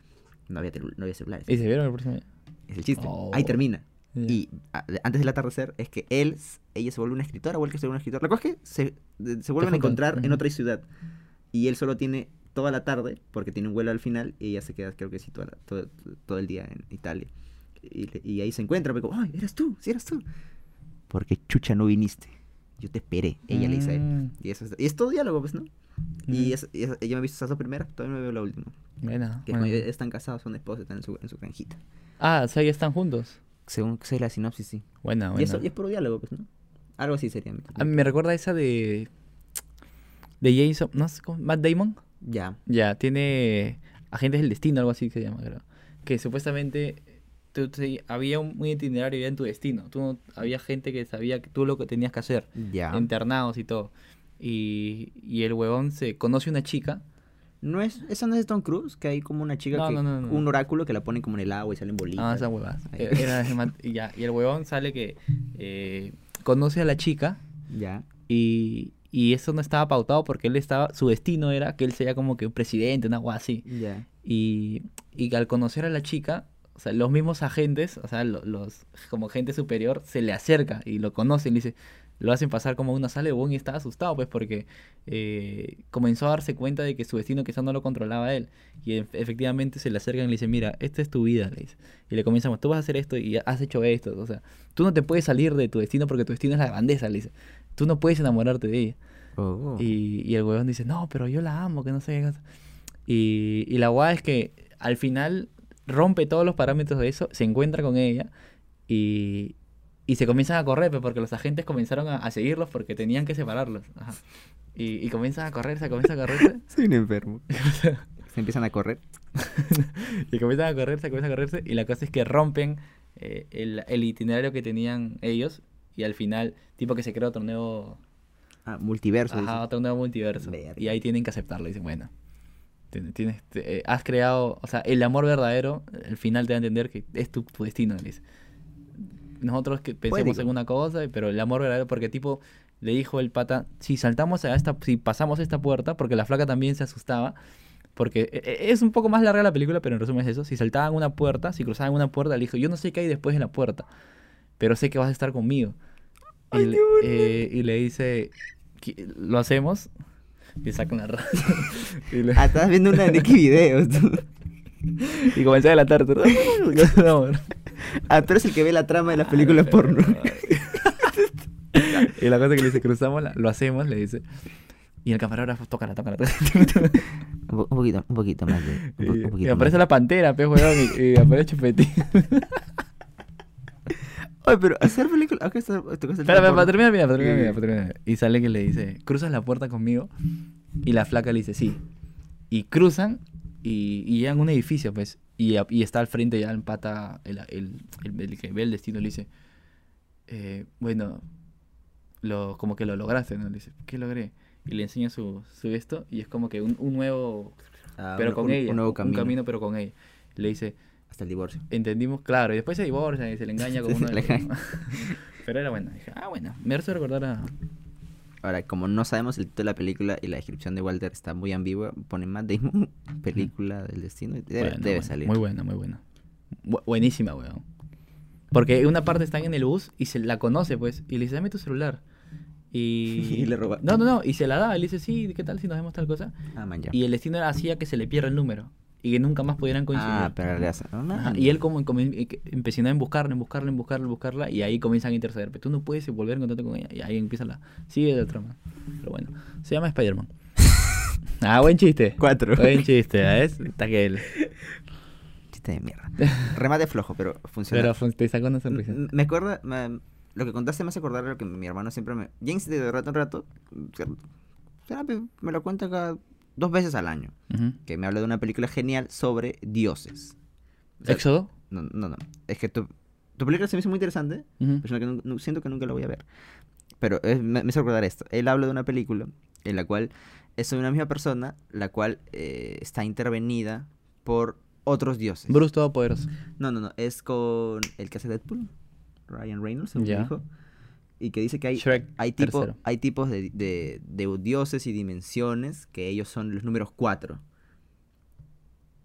No había, no había celulares. ¿Y se vieron el próximo día? Es el chiste. Oh. Ahí termina. Ya. Y a- antes del atardecer es que él, ella se vuelve una escritora, o él que se vuelve una escritora. La cosa es que se, se vuelven a encontrar en otra ciudad. Y él solo tiene toda la tarde, porque tiene un vuelo al final, y ella se queda, creo que sí, toda la- todo, todo el día en Italia. Y, y ahí se encuentra, pero como, ¡ay, eres tú! ¡Sí, eres tú! Porque chucha no viniste. Yo te esperé, ella le dice a él. Mm. Y, eso es, y es todo diálogo, pues, ¿no? Y, Mm. es, y es- ella me ha visto esas dos primeras, todavía no veo la última. Buena, Que cuando ya están casados, son esposos, están en su, en su granjita. Ah, o sea, ya están juntos. Según sé la sinopsis, sí. Buena, Y, buena. eso, y es puro diálogo, pues, ¿no? Algo así sería. mi- me recuerda esa de. De Jason. ¿No sé cómo? Matt Damon. Ya. Ya, tiene. Agentes del Destino, algo así que se llama, creo. Que supuestamente. tú- había un, un itinerario ya en tu destino. Tú había gente que sabía que tú lo que tenías que hacer. Ya. Internados y todo. Y, y el huevón se conoce una chica. No es, esa no es de Tom Cruise, que hay como una chica No, que no, un oráculo que la ponen como en el agua y salen bolitas. Ah, esas huevas. Matt- y ya. Y el huevón sale que eh, conoce a la chica. Ya. Y, y eso no estaba pautado porque él estaba, su destino era que él sería como que un presidente, una agua así. Ya. Y, y al conocer a la chica, o sea, los mismos agentes, o sea, lo- los, como gente superior, se le acerca y lo conocen, le dice, lo hacen pasar como una sala de huevón y estaba asustado, pues, porque eh, comenzó a darse cuenta de que su destino quizás no lo controlaba él. Y ef- efectivamente se le acercan y le dicen, mira, esta es tu vida, le dice. Y le comienzan, tú vas a hacer esto y has hecho esto, o sea, tú no te puedes salir de tu destino porque tu destino es la grandeza, le dice. Tú no puedes enamorarte de ella. Oh. Y, y el huevón dice, no, pero yo la amo, que no sé qué cosa". Y, y la guada es que al final rompe todos los parámetros de eso, se encuentra con ella y, y se comienzan a correr, pues, porque los agentes comenzaron a, a seguirlos porque tenían que separarlos. Ajá. Y, y comienzan a correrse, comienzan a correrse. Soy un enfermo. Se empiezan a correr. y comienzan a correrse, comienzan a correrse. Y la cosa es que rompen eh, el, el itinerario que tenían ellos. Y al final, tipo que se crea otro nuevo, Ah, multiverso. Ajá, otro nuevo multiverso. Y ahí tienen que aceptarlo. Dicen, bueno, tien- tienes, te- eh, has creado, o sea, el amor verdadero, al final te va a entender que es tu, tu destino. dice. Nosotros que pensemos en una cosa, pero el amor verdadero, porque tipo, le dijo el pata, si saltamos a esta, si pasamos esta puerta, porque la flaca también se asustaba, porque e- e- es un poco más larga la película, pero en resumen es eso, si saltaban una puerta, si cruzaban una puerta, le dijo, yo no sé qué hay después de la puerta, pero sé que vas a estar conmigo. Y, le, eh, y le dice, "¿Qui- ¿lo hacemos? Y sacan la raza. y, le- Ah, estabas viendo una de Nicky Videos. y comencé a delatar. no, Ah, tú eres el que ve la trama de las películas porno. y la cosa que le dice, cruzamos, la- lo hacemos, le dice. Y el camarógrafo, tócala, tócala. tócala. Un, po- un poquito, un poquito más de. Un, y, un poquito y más. aparece la pantera, pe, weón, y, y aparece Chupetín. Oye, pero hacer. Acá está. El Espera, para terminar, mira, para terminar, Sí. mira, para terminar. Y sale que le dice, ¿cruzas la puerta conmigo? Y la flaca le dice, sí. Y cruzan y, y llegan a un edificio, pues. Y, y está al frente ya empata el, el, el- el que ve el destino, le dice, eh, bueno, lo, como que lo lograste, ¿no? Le dice, ¿qué logré? Y le enseña su, su esto y es como que un, un nuevo, Ah, pero un- con un- ella. Un nuevo camino. pero con ella. Le dice, Hasta el divorcio. entendimos, claro, y después se divorcian y se le engaña Se uno de los-. Pero era buena. Dije, ah, bueno, me hace recordar a... Ahora, como no sabemos el título de la película y la descripción de Walter está muy ambigua, pone Matt Damon, película del destino. y Debe, salir. Muy buena, muy buena. Bu- buenísima, weón. Porque una parte están en el bus y se la conoce, pues, y le dice, dame tu celular. Y... Y le roba. No, no, no, y se la da, y le dice, sí, ¿qué tal si nos vemos tal cosa? Ah, man, ya. Y el destino hacía que se le pierda el número y que nunca más pudieran coincidir. Ah, pero le hace. Ajá, Y él como, em- empecinó en buscarla, en buscarla, en buscarla, en buscarla, y ahí comienzan a interceder. Pero tú no puedes volver en contacto con ella. Y ahí empieza la... Sigue de trama. Pero bueno, se llama Spider-Man. ah, buen chiste. Cuatro. Buen chiste, ¿ves? Está que él. Chiste de mierda. Remate flojo, pero funciona. Pero fue- te sacó una sonrisa. M- Me acuerda, me- lo que contaste me hace acordar de lo que mi hermano siempre me... James de rato en rato, me lo cuenta cada dos veces al año, Ujú. que me habla de una película genial sobre dioses. O sea, ¿Éxodo? No, no, no. Es que tu, tu película se me hizo muy interesante, Ujú. pero que nu- siento que nunca la voy a ver. Pero es- me, me hace recordar esto. Él habla de una película en la cual es una misma persona, la cual eh, está intervenida por otros dioses. Bruce Todopoderoso. No, no, no. Es con el que hace Deadpool, Ryan Reynolds, según Ya. dijo. Y que dice que hay, Shrek, hay, tipo- hay tipos de, de- de dioses y dimensiones que ellos son los números cuatro.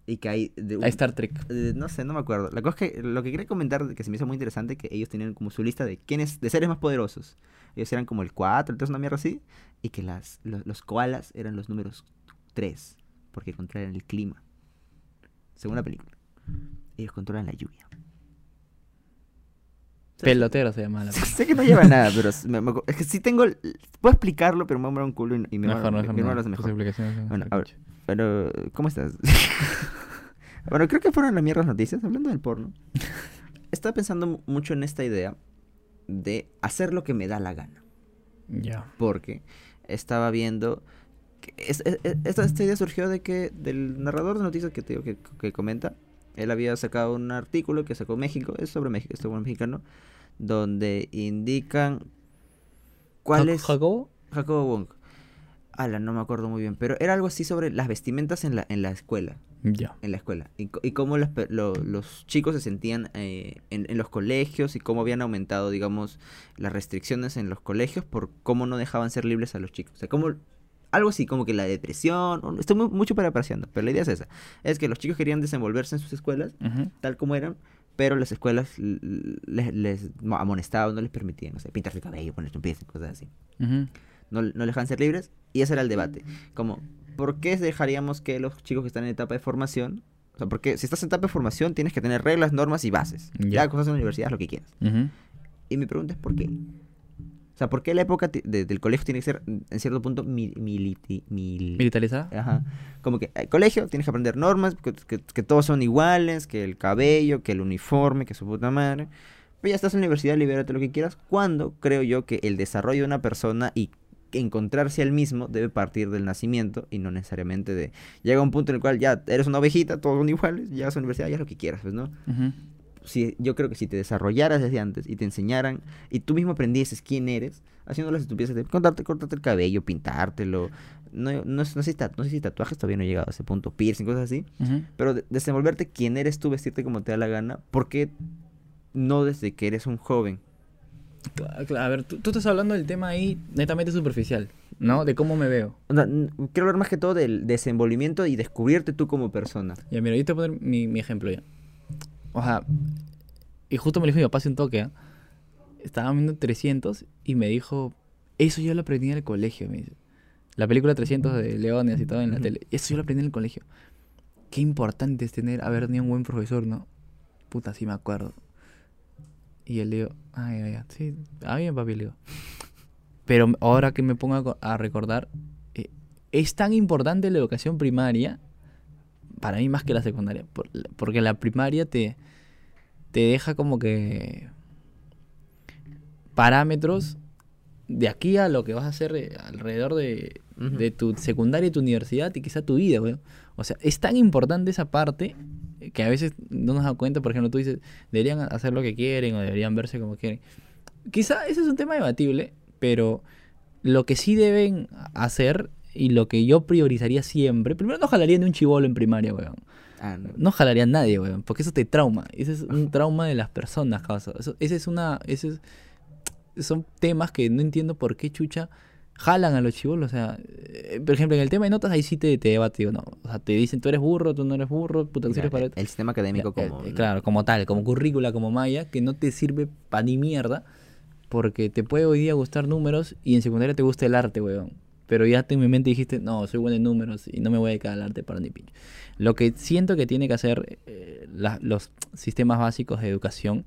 Y que hay... De un- Star Trek. eh, no sé, no me acuerdo. La cosa es que lo que quería comentar, que se me hizo muy interesante, que ellos tenían como su lista de quiénes, de seres más poderosos. Ellos eran como el 4, entonces una mierda así. Y que las, los, los koalas eran los números 3, porque controlan el clima. Según la película. Ellos controlan la lluvia. Pelotero se llama la sé que no lleva nada, pero me- me es que sí tengo... Puedo explicarlo, pero me a mover un culo y, y mi Mejor, hermano, mejor, no. mejor. Bueno, a ver. Pero, ¿cómo estás? bueno, creo que fueron las mierdas noticias, hablando del porno. Estaba pensando mu- mucho en esta idea de hacer lo que me da la gana. Ya. Porque estaba viendo... que es- es- esta, esta idea surgió de que del narrador de noticias que te digo que, que comenta, él había sacado un artículo que sacó México, es sobre México, es sobre un mexicano, donde indican cuál es... ¿Jacobo? Jacobo Wong. Ala, no me acuerdo muy bien, pero era algo así sobre las vestimentas en la, en la escuela. Ya. En la escuela. Y, y cómo pe- lo- los chicos se sentían eh, en, en los colegios y cómo habían aumentado, digamos, las restricciones en los colegios por cómo no dejaban ser libres a los chicos. O sea, como algo así, como que la depresión. o- Estoy mu- mucho parafraseando, pero la idea es esa. Es que los chicos querían desenvolverse en sus escuelas Ujú. tal como eran, pero las escuelas les, les mo- amonestaban, no les permitían, no sé, pintarse el cabello, ponerse un piercing, cosas así Ujú. no, no les dejan ser libres. Y ese era el debate. Como, ¿por qué dejaríamos que los chicos que están en etapa de formación, o sea, porque si estás en etapa de formación tienes que tener reglas, normas y bases. Ya. Ya, cosas en la universidad, lo que quieras. Ujú. Y mi pregunta es, ¿por qué? O sea, ¿por qué la época de- del colegio tiene que ser, en cierto punto, mil, mil- ¿Militarizada? Ajá. Como que el colegio tienes que aprender normas, que, que- que todos son iguales, que el cabello, que el uniforme, que su puta madre. Pero ya estás en la universidad, libérate lo que quieras. Cuando creo yo que el desarrollo de una persona y encontrarse al mismo debe partir del nacimiento y no necesariamente de... Llega un punto en el cual ya eres una ovejita, todos son iguales, llegas a la universidad, ya lo que quieras, pues, ¿no? Ujú. Si, yo creo que si te desarrollaras desde antes y te enseñaran y tú mismo aprendieses quién eres, haciendo las estupideces de cortarte, cortarte el cabello, pintártelo, no, no, no, sé si ta- no sé si tatuajes todavía no he llegado a ese punto, piercing, cosas así, pero de- desenvolverte quién eres tú, vestirte como te da la gana, ¿por qué no desde que eres un joven? A ver, tú, tú estás hablando del tema ahí netamente superficial, ¿no? De cómo me veo. O sea, n- quiero hablar más que todo del desenvolvimiento y descubrirte tú como persona. Ya, mira, yo te voy a poner mi, mi ejemplo ya. O sea, y justo me dijo mi papá hace un toque, ¿ah? Estaba viendo 300 y me dijo, eso yo lo aprendí en el colegio, me dice. La película 300 de Leones y todo en la Ujú. tele. Eso yo lo aprendí en el colegio. Qué importante es tener, haber tenido un buen profesor, ¿no? Puta, sí me acuerdo. Y él le digo, ay, ay, ay, sí, ah, bien, papi, le digo. Pero ahora que me pongo a a recordar, eh, es tan importante la educación primaria, para mí más que la secundaria, por- porque la primaria te, te deja como que parámetros de aquí a lo que vas a hacer eh, alrededor de, de tu secundaria y tu universidad y quizá tu vida, weón. O sea, es tan importante esa parte que a veces no nos damos cuenta, por ejemplo, tú dices, deberían hacer lo que quieren o deberían verse como quieren. Quizá ese es un tema debatible, pero lo que sí deben hacer y lo que yo priorizaría siempre, primero no jalaría ni un chivolo en primaria, weón. Ah, no. No jalaría a nadie, weón, porque eso te trauma. Ese es un trauma de las personas, causa. Eso, ese es una. Ese es- son temas que no entiendo por qué chucha jalan a los chivolos. O sea, eh, por ejemplo, en el tema de notas, ahí sí te, te debate, digo, no. O sea, te dicen tú eres burro, tú no eres burro, puta, que Ya, sirves para el sistema académico ya, como... eh, Claro, como tal, como currícula, como malla, que no te sirve pa' ni mierda, porque te puede hoy día gustar números y en secundaria te gusta el arte, weón. Pero ya en mi mente dijiste, no, soy bueno en números y no me voy a dedicar al arte para ni pinche. Lo que siento que tiene que hacer eh, la- los sistemas básicos de educación,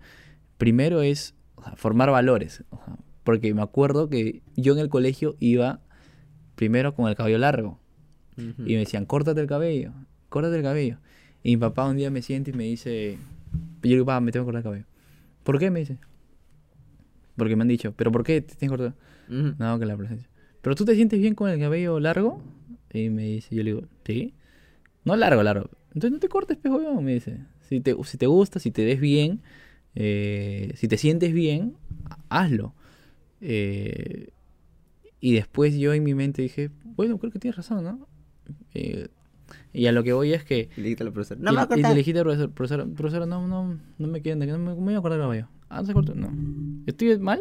primero es o sea, formar valores. o sea, porque me acuerdo que yo en el colegio iba primero con el cabello largo. Ujú. Y me decían, córtate el cabello, córtate el cabello. Y mi papá un día me siente y me dice, yo digo, papá, me tengo que cortar el cabello. ¿Por qué? Me dice. Porque me han dicho, ¿pero por qué te tienes que cortar? Ujú. No, que la presencia. ¿Pero tú te sientes bien con el cabello largo? Y me dice, yo le digo, ¿sí? No largo, largo. Entonces no te cortes, pejo, weón", me dice. Si te, si te gusta, si te ves bien, eh, si te sientes bien, hazlo. Eh, y después yo en mi mente dije, bueno, creo que tienes razón, ¿no? Eh, y a lo que voy es que... Y le dijiste a la profesora, y- no me va a y cortar". le dijiste al profesor, profesora, profesora, no, no, no me quieren, no me, me voy a cortar el cabello. Ah, no se cortó, no. ¿Estoy mal?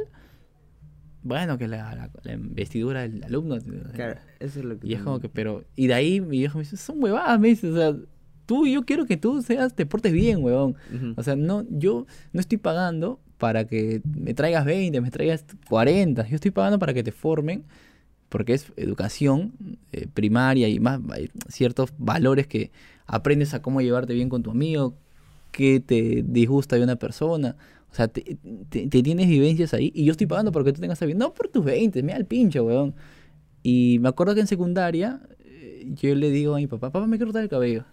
Bueno, que la, la, la investidura del alumno. Claro, eso es lo que... Y es como que, pero. Y de ahí mi viejo me dice, son huevadas, me dice, o sea, tú, yo quiero que tú seas, te portes bien, huevón. O sea, no, yo no estoy pagando para que me traigas 20, me traigas 40. Yo estoy pagando para que te formen, porque es educación eh, primaria y más hay ciertos valores que aprendes a cómo llevarte bien con tu amigo, qué te disgusta de una persona. O sea, te, te- te tienes vivencias ahí y yo estoy pagando porque tú tengas esa. No por tus 20, me da el pincho, weón. Y me acuerdo que en secundaria eh, yo le digo a mi papá, papá, me quiero cortar el cabello.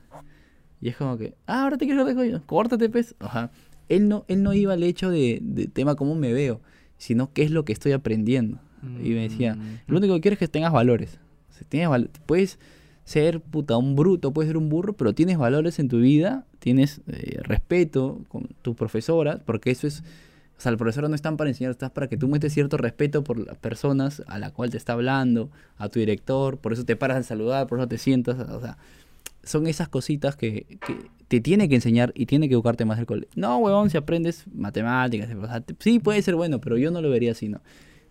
Y es como que, ah, ahora te quieres cortar el cabello, córtate, pues. Ajá. Él no, él no iba al hecho de, de tema cómo me veo, sino qué es lo que estoy aprendiendo. Y me decía, lo único que quiero es que tengas valores. O sea, tienes val- puedes ser puta un bruto, puedes ser un burro, pero tienes valores en tu vida, tienes eh, respeto con tus profesoras, porque eso es, o sea, el profesor no están para enseñar, estás para que tú muestres cierto respeto por las personas a la cual te está hablando, a tu director, por eso te paras a saludar, por eso te sientas, o sea, son esas cositas que, que te tiene que enseñar y tiene que educarte más el colegio. No, huevón, si aprendes matemáticas, o sea, te- sí puede ser bueno, pero yo no lo vería así, ¿no?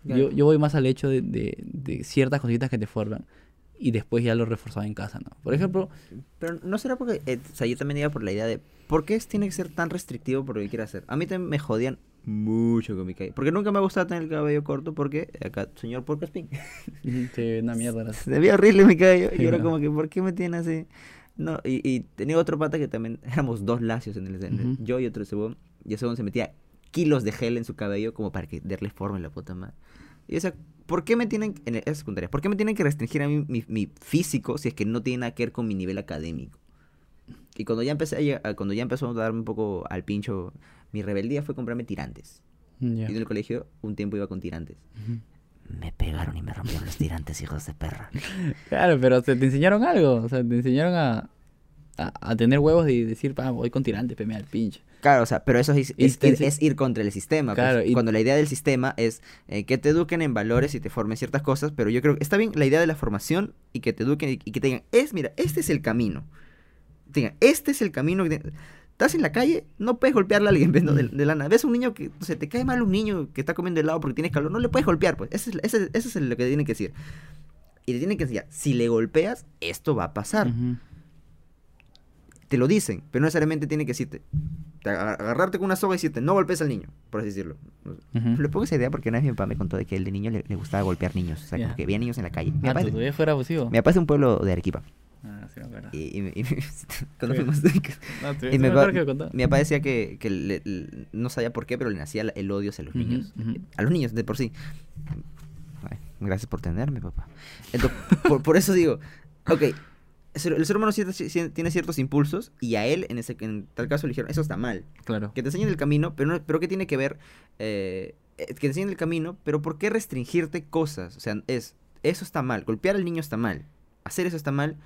Yo, yo voy más al hecho de, de- de ciertas cositas que te forman y después ya lo reforzaba en casa, ¿no? Por ejemplo, Pero no será porque, eh, o sea, yo también iba por la idea de, ¿por qué tiene que ser tan restrictivo por lo que quiere hacer? A mí también me jodían mucho con mi cabello. Porque nunca me ha gustado tener el cabello corto porque, acá, señor Porcaspin, sí, una mierda. la- se veía horrible mi cabello. Y era Ya. como que, ¿por qué me tiene así? No, y, y tenía otro pata que también, éramos dos lacios en el, en el- Ujú. yo y otro cebón, y ese cebón se metía kilos de gel en su cabello como para que darle forma en la puta madre. Y o sea, ¿por qué me tienen, en esa secundaria, por qué me tienen que restringir a mí mi, mi físico si es que no tiene nada que ver con mi nivel académico? Y cuando ya empecé a, cuando ya empezó a darme un poco al pincho, mi rebeldía fue comprarme tirantes. Ya. Y en el colegio un tiempo iba con tirantes. Me pegaron y me rompieron los tirantes, hijos de perra. Claro, pero te, te enseñaron algo, o sea, te enseñaron a, a, a tener huevos y decir, pa, voy con tirante, peme al pinche. Claro, o sea, pero eso es, ir, ense- es ir contra el sistema. pues. Claro, y- Cuando la idea del sistema es eh, que te eduquen en valores y te formen ciertas cosas, pero yo creo que está bien la idea de la formación y que te eduquen y, y que te digan, es, mira, este es el camino. Digan, este es el camino. que te- Estás en la calle, no puedes golpearle a alguien. ¿no? de, de la nada. Ves a un niño que, o sea, te cae mal un niño que está comiendo helado porque tienes calor, no le puedes golpear, pues. Ese es, lo que tienen que decir. Y te tienen que enseñar, si le golpeas, esto va a pasar. Te lo dicen, pero no necesariamente tiene que decirte, te agar- agarrarte con una soga y decirte, no golpes al niño, por así decirlo. Ujú. Le pongo esa idea porque una vez mi papá me contó de que él de niño le, le gustaba golpear niños, o sea, Ya. como que veía niños en la calle. Mi Ah, papá, ¿tu viejo era abusivo? mi papá es un pueblo de Arequipa. Ah, sí me acuerdo. Y, y- y- cuando fuimos... No, y me contaba. mi papá decía que, que le- le- no sabía por qué, pero le nacía el odio hacia los Ujú, niños. ujú. A los niños, de por sí. Ay, gracias por tenerme, papá. Entonces, por, por eso digo, ok, el ser humano tiene ciertos impulsos y a él, en, ese, en tal caso, le dijeron, eso está mal. Claro. Que te enseñen el camino, pero, no, pero ¿qué tiene que ver? eh, eh, que te enseñen el camino, pero ¿por qué restringirte cosas? O sea, es, eso está mal, golpear al niño está mal, hacer eso está mal,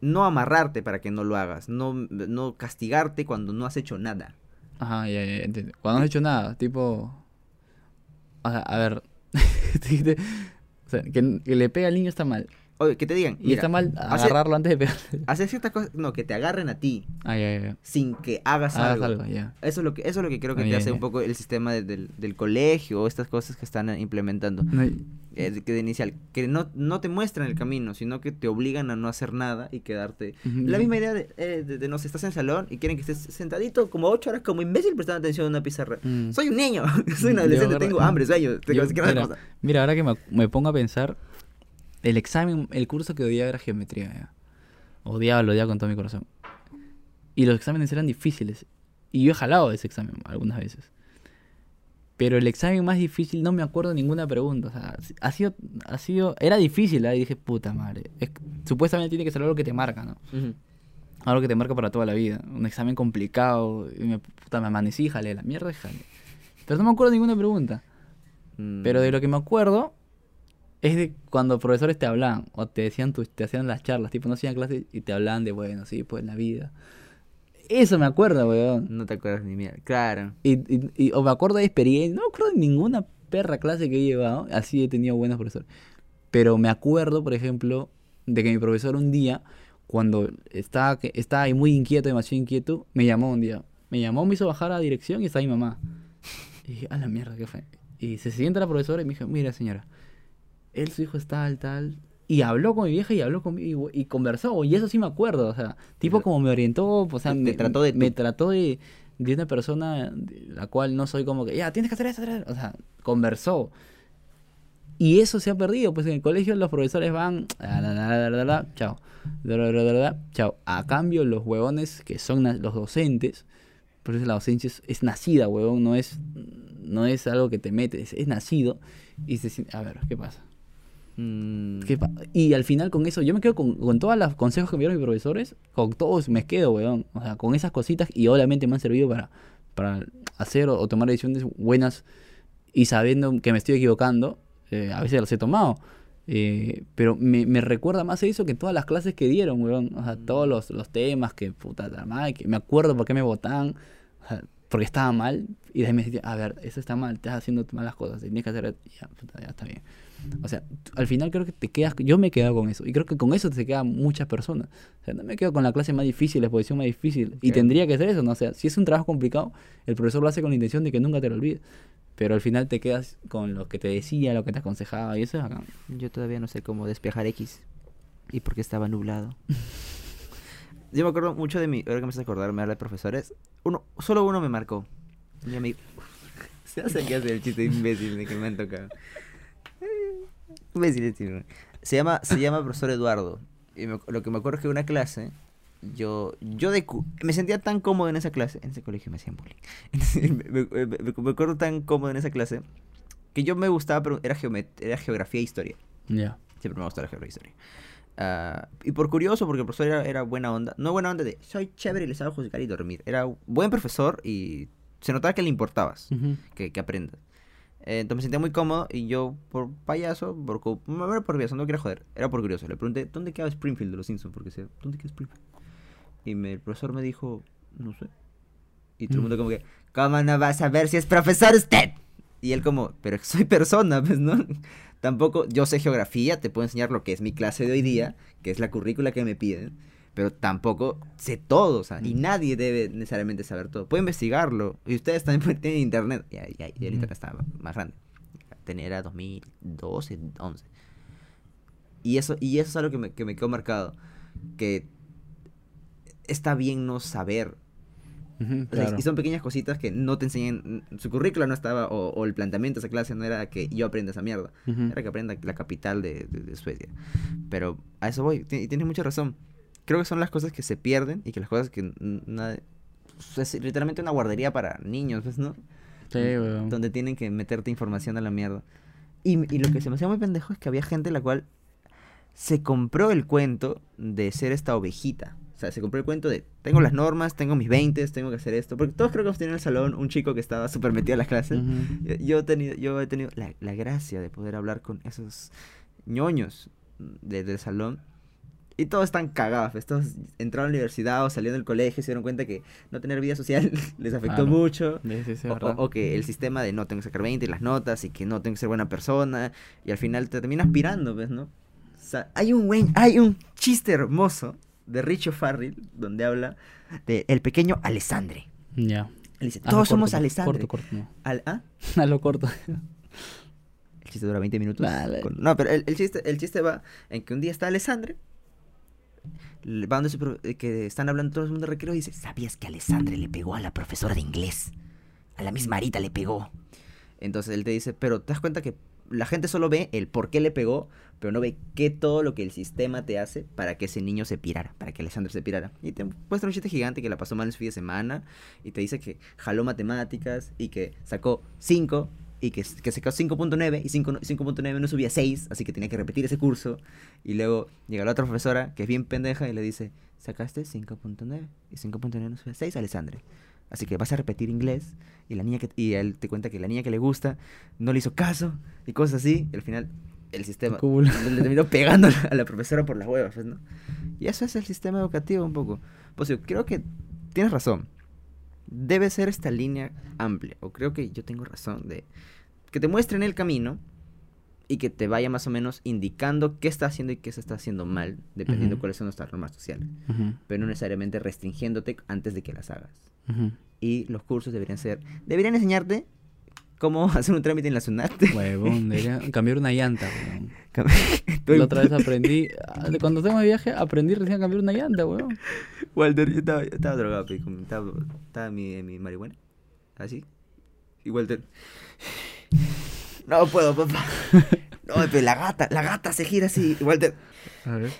no amarrarte para que no lo hagas, no, no castigarte cuando no has hecho nada. Ajá, ya, ya, entiendo. Cuando no has hecho nada, tipo... O sea, a ver... o sea, que, que le pega al niño está mal. Oye, que te digan, Y mira, está mal hace- agarrarlo antes de pegarle. hacer ciertas cosas, no, que te agarren a ti Ah, ya, ya. sin que hagas, Hagas algo. Eso es lo que, eso es lo que creo que Ah, te hace un poco el sistema de- del, del colegio o estas cosas que están eh, implementando. No, eh, que de inicial, que no, no te muestran el camino, sino que te obligan a no hacer nada y quedarte. La misma idea de, eh, de- de, no sé, estás en el salón y quieren que estés sentadito como ocho horas como imbécil prestando atención a una pizarra. Mm. Soy un niño, soy un adolescente, tengo hambre, sueño, Yo- mira, ahora que me, me pongo a pensar, el examen, el curso que odiaba era geometría. ya. Odiaba, lo odiaba con todo mi corazón. Y los exámenes eran difíciles. Y yo he jalado ese examen algunas veces. Pero el examen más difícil no me acuerdo ninguna pregunta. O sea, ha sido, ha sido, era difícil. ¿eh? Y dije, puta madre. Es- supuestamente tiene que ser algo que te marca, ¿no? Ujú. Algo que te marca para toda la vida. Un examen complicado. Y me, puta, me amanecí, jalé la mierda y jalé. Pero no me acuerdo ninguna pregunta. Mm. Pero de lo que me acuerdo es de cuando profesores te hablaban o te decían tus- te hacían las charlas, tipo no hacían clases y te hablaban de bueno, sí, pues la vida. Eso me acuerdo, weón. No te acuerdas ni mierda. Claro. Y, y- y- o me acuerdo de experiencia, no me acuerdo de ninguna perra clase que he llevado, así he tenido buenos profesores. Pero me acuerdo, por ejemplo, de que mi profesor un día, cuando estaba, estaba ahí muy inquieto, demasiado inquieto, me llamó un día. Me llamó, me hizo bajar a la dirección y estaba mi mamá. Y dije, a la mierda, ¿qué fue? Y se sienta la profesora y me dijo, mira señora, él, su hijo es tal, tal. Y habló con mi vieja y habló conmigo y, y conversó. Y eso sí me acuerdo. O sea, tipo como me orientó, o sea, me, trató de me trató de, de una persona de la cual no soy como que, ya, tienes que hacer esto, hacer esto". O sea, conversó. Y eso se ha perdido. Pues en el colegio los profesores van, "Ah, chao, chao. A cambio, los huevones que son los docentes, por eso la docencia es, es nacida, huevón, no es, no es algo que te metes, es nacido. Y se siente, a ver, ¿qué pasa? Mm. ¿Qué pa- y al final con eso, yo me quedo con, con todos los consejos que me dieron mis profesores, con todos me quedo, weón. O sea, con esas cositas y obviamente me han servido para, para hacer o, o tomar decisiones buenas y sabiendo que me estoy equivocando, eh, a veces las he tomado. Eh, pero me, me recuerda más a eso que todas las clases que dieron, weón. O sea, todos los, los temas que, puta madre, que me acuerdo por qué me votaban, o sea, porque estaba mal. Y de ahí me decía, a ver, eso está mal, estás haciendo malas cosas, tienes que hacer, ya, puta, ya está bien. O sea, al final creo que te quedas, yo me he quedado con eso. Y creo que con eso se quedan muchas personas. O sea, no me quedo con la clase más difícil, la exposición más difícil. Y Ok. tendría que ser eso, ¿no? O sea, si es un trabajo complicado, el profesor lo hace con la intención de que nunca te lo olvides. Pero al final te quedas con lo que te decía, lo que te aconsejaba, y eso es acá. Yo todavía no sé cómo despejar X. Y porque estaba nublado. Yo me acuerdo mucho de mi. Ahora que me hace acordar, me habla de profesores. Uno, solo uno me marcó. Mi amigo. Se hace que hace el chiste imbécil de que me han tocado. Este. Se llama, se llama profesor Eduardo. Y me- lo que me acuerdo es que una clase. Yo, yo de cu- me sentía tan cómodo en esa clase. En ese colegio me hacían bullying. Me, me- me- acuerdo tan cómodo en esa clase. Que yo me gustaba, pero era, era geografía e historia. Ya. Siempre me gustó la geografía e historia. Ah, y por curioso, porque el profesor era, era buena onda. No buena onda de soy chévere y les hago juzgar y dormir. Era buen profesor y se notaba que le importabas Ujú. que, que aprendas. Eh, entonces me sentía muy cómodo y yo, por payaso, por, no era por payaso, no quería joder, era por curioso. Le pregunté, ¿dónde queda Springfield de los Simpsons? Porque sé, ¿dónde queda Springfield? Y me- el profesor me dijo, no sé. Y todo el mundo como que, ¿cómo no vas a ver si es profesor usted? Y él como, pero soy persona, pues, ¿no? Tampoco, yo sé geografía, te puedo enseñar lo que es mi clase de hoy día, que es la currícula que me piden, pero tampoco sé todo, o sea, y Mm. nadie debe necesariamente saber todo. Puede investigarlo, y ustedes también tener internet, y, y- y el internet estaba más grande. Tenía era 2012, 11. Y eso, y eso es algo que me, que me quedó marcado, que está bien no saber. Ujú, O sea, claro. Y son pequeñas cositas que no te enseñan. Su currícula no estaba, o, o el planteamiento de esa clase no era que yo aprenda esa mierda. Ujú. Era que aprenda la capital de, de- de Suecia. Pero a eso voy, y tienes mucha razón. Creo que son las cosas que se pierden y que las cosas que n- nadie- Es literalmente una guardería para niños, pues, ¿no? Sí, weón. Donde tienen que meterte información a la mierda. Y, y lo que se me hacía muy pendejo es que había gente la cual se compró el cuento de ser esta ovejita. O sea, se compró el cuento de, tengo las normas, tengo mis 20, tengo que hacer esto. Porque todos creo que hemos tenido en el salón un chico que estaba súper metido en las clases. Yo, yo he tenido, yo he tenido la, la gracia de poder hablar con esos ñoños de- del salón. Y todos están cagados. pues, Todos entraron a la universidad o salieron del colegio y se dieron cuenta que no tener vida social les afectó Claro. mucho. Sí, sí, sí, O, verdad. o- o que el sistema de no tengo que sacar 20 y las notas y que no tengo que ser buena persona. Y al final te terminas pirando, ¿ves, no? O sea, hay un buen, hay un chiste hermoso de Richo Farrell donde habla de el pequeño Alessandre. Ya. Él dice, Hazlo todos somos Alessandre. Corto, corto, no. Al- ¿ah? A lo corto. El chiste dura 20 minutos. Con- No, pero el, el chiste, el chiste va en que un día está Alessandre. Le- Va donde su que están hablando todo el mundo de recreo y dice, ¿sabías que Alessandre le pegó a la profesora de inglés? A la misma Arita le pegó. Entonces él te dice, pero te das cuenta que la gente solo ve el por qué le pegó, pero no ve qué todo lo que el sistema te hace para que ese niño se pirara, para que Alessandro se pirara. Y te muestra un chiste gigante que la pasó mal en su fin de semana y te dice que jaló matemáticas y que sacó 5 y que, que sacó 5.9 y 5 no- 5.9 no subía 6, así que tenía que repetir ese curso. Y luego llega la otra profesora que es bien pendeja y le dice, sacaste 5.9 y 5.9 no subía 6, Alessandre. Así que vas a repetir inglés y la niña que y él te cuenta que la niña que le gusta no le hizo caso y cosas así. Y al final el sistema Cool. le, terminó pegando a la, a la profesora por las huevas, pues, ¿no? Y eso es el sistema educativo un poco. Pues yo creo que tienes razón. Debe ser esta línea amplia. O creo que yo tengo razón de que te muestren el camino y que te vaya más o menos indicando qué está haciendo y qué se está haciendo mal, dependiendo Ujú. cuáles son nuestras normas sociales. Pero no necesariamente restringiéndote antes de que las hagas y los cursos deberían ser deberían enseñarte cómo hacer un trámite en la SUNAT. Huevón, debería cambiar una llanta. La otra vez aprendí, ah, cuando tengo de viaje, aprendí recién a cambiar una llanta, weón. Walter, yo estaba, yo estaba drogado, pe, como estaba, estaba mi, en mi marihuana, así. Y Walter, no puedo, papá. No, pero la gata, la gata se gira así. Y Walter, A ver.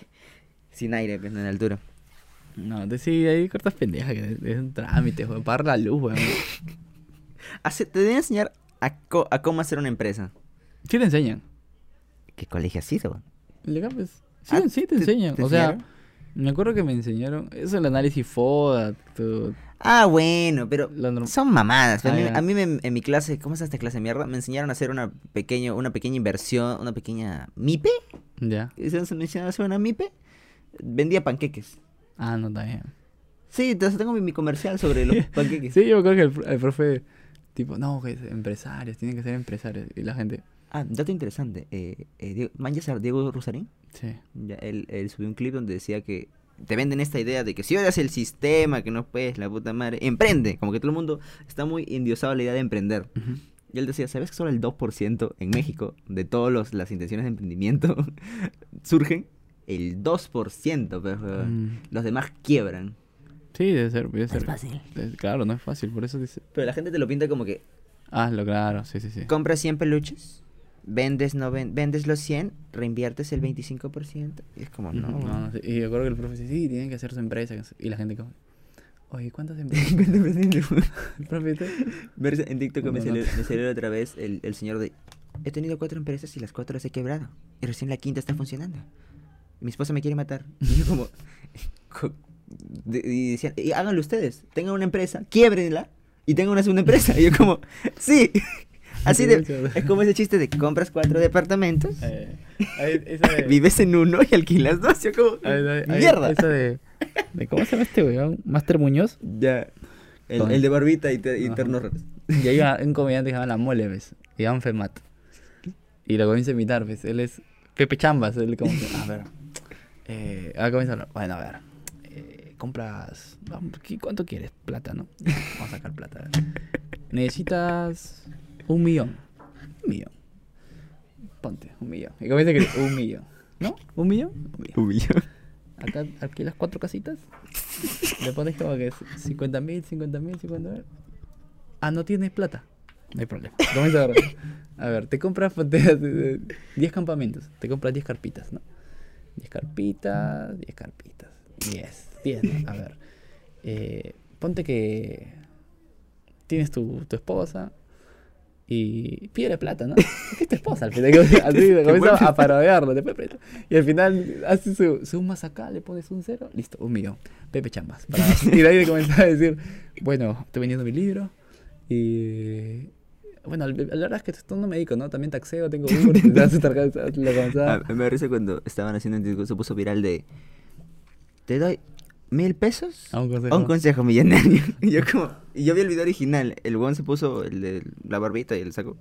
sin aire, pues, en la altura. No, te sí, hay cortas pendejas, que es- un trámite, weón. Pagar la luz, weón. Te enseñar a, co- a cómo hacer una empresa. Sí te enseñan. ¿Qué colegio has ido? Legal, pues. Sí, Ah, sí te ¿te- enseñan. te o sea, me acuerdo que me enseñaron. Eso el análisis FODA, todo. Ah, bueno, pero son mamadas. A Ah, mí, a mí me- en mi clase, ¿cómo es esta clase de mierda? Me enseñaron a hacer una, pequeño, una pequeña inversión, una pequeña MIPE. Ya. ¿Se me enseñaron a hacer una MIPE? Vendía panqueques. Ah, no, está bien. Sí, entonces tengo mi, mi comercial sobre los panqueques. Sí, yo creo que el, el profe, tipo, no, que es empresarios, tienen que ser empresarios. Y la gente, Ah, dato interesante. Eh, eh, Diego, ¿manjas a Diego Rosarín? sí. Ya, él, él subió un clip donde decía que te venden esta idea de que si odias el sistema, que no puedes, la puta madre, emprende. Como que todo el mundo está muy endiosado a la idea de emprender. Y él decía, ¿sabes que solo el 2% en México de todas las intenciones de emprendimiento surgen? El 2%, pues, weón. Mm. Los demás quiebran. Sí, debe ser, debe Es ser. fácil. Es- claro, no es fácil, por eso dice. Pero la gente te lo pinta como que Hazlo, claro, sí, sí, sí. compras 100 peluches, vendes, no ven- vendes los 100, reinviertes el 25%. Y es como, no. No, sí. Y yo creo que el profe dice, sí, tienen que hacer su empresa. Y la gente como, oye, ¿cuántas empresas? el profe En TikTok me No, salió, me salió otra vez el, el señor de... He tenido cuatro empresas y las cuatro las he quebrado. Y recién la quinta está funcionando. Y mi esposa me quiere matar. Y yo como... y decían, y háganlo ustedes. Tengan una empresa, quiebrenla y tengan una segunda empresa. Y yo como, sí. Así Sí, de... Es como ese chiste de compras cuatro departamentos, eh, ahí- esa de- vives en uno y alquilas dos. Yo como, ahí- ahí- ahí- mierda. Esa de, de, ¿cómo se llama este weón? Master Muñoz. Ya. El, de barbita y, te- y ternos raros. Y hay un comediante que se llama La Mole, ¿ves? Iván Femat. Y lo comienza a imitar, ¿ves? Él es Pepe Chambas. Él como que, a ver. Eh, ahora comienza a hablar. Bueno, a ver. eh, compras. vamos, ¿qué- ¿Cuánto quieres? Plata, ¿no? Vamos a sacar plata. Necesitas un millón. Un millón. Ponte, un millón. Y comienza a que un millón. ¿No? ¿Un millón? Un millón. Uy, yo- Acá alquilas cuatro casitas. Le pones como que 50 mil, 50 mil, 50 mil. Ah, no tienes plata. No hay problema. Comienza a ver. A ver, te compras ponte, eh, 10 campamentos. Te compras 10 carpitas, ¿no? 10 carpitas, 10 carpitas. 10, 10, ¿no? A ver. Eh, ponte que tienes tu, tu esposa y pide plata, ¿no? Es tu esposa al final. Así comienza a parodiarlo. prestar. Y al final hace su, su más acá, le pones un cero, listo, un millón. Pepe Chambas. para- y de ahí le comienza a decir, bueno, estoy vendiendo mi libro y... Bueno, la verdad es que estoy no médico, ¿no? También taxeo, tengo Uber, te das tarjeta, Ah, me risa cuando estaban haciendo un discurso, se puso viral de. Te doy mil pesos A un consejo. a un consejo millonario. Y yo como. Y yo vi el video original. El buen se puso, el de la barbita y el saco,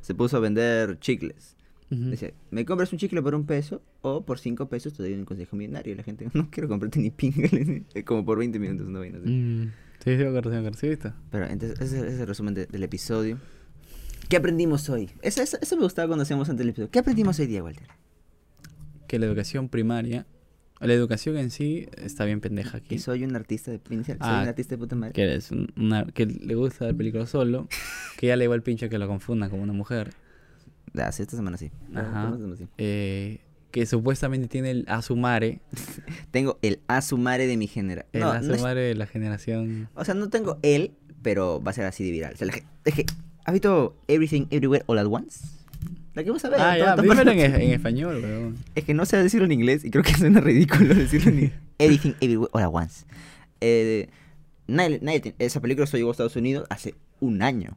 se puso a vender chicles. Ujú. Decía, me compras un chicle por un peso o por cinco pesos te doy un consejo millonario. Y la gente, no quiero comprarte ni pinga. le dice, Como por 20 minutos, no vaina así. Mm, Sí, sí, acuerdo, sí, me acuerdo. ¿Sí viste? Pero entonces, ese ese es el resumen de- del episodio. ¿Qué aprendimos hoy? Eso, eso, eso me gustaba cuando hacíamos antes el episodio. ¿Qué aprendimos hoy día, Walter? Que la educación primaria, la educación en sí está bien pendeja aquí. Que soy un artista de soy Ah, un artista de puta madre. Que, eres un- una, que le gusta ver películas solo, que ya le igual pincho que lo confundan como una mujer. Ah, sí, esta semana sí. Ajá. Esta semana sí. eh, que supuestamente tiene el Asumare, Tengo el Asumare de mi generación. el No, no es- de la generación. o sea, no tengo el, pero va a ser así de viral. O sea, es que, ¿has visto Everything Everywhere All at Once? La que a ver. Ah, ya, dímelo en, en español, weón. Es que no sé decirlo en inglés y creo que suena ridículo decirlo en inglés. Everything Everywhere All at Once. Eh, nadie- nadie esa película solo llegó a Estados Unidos hace un año.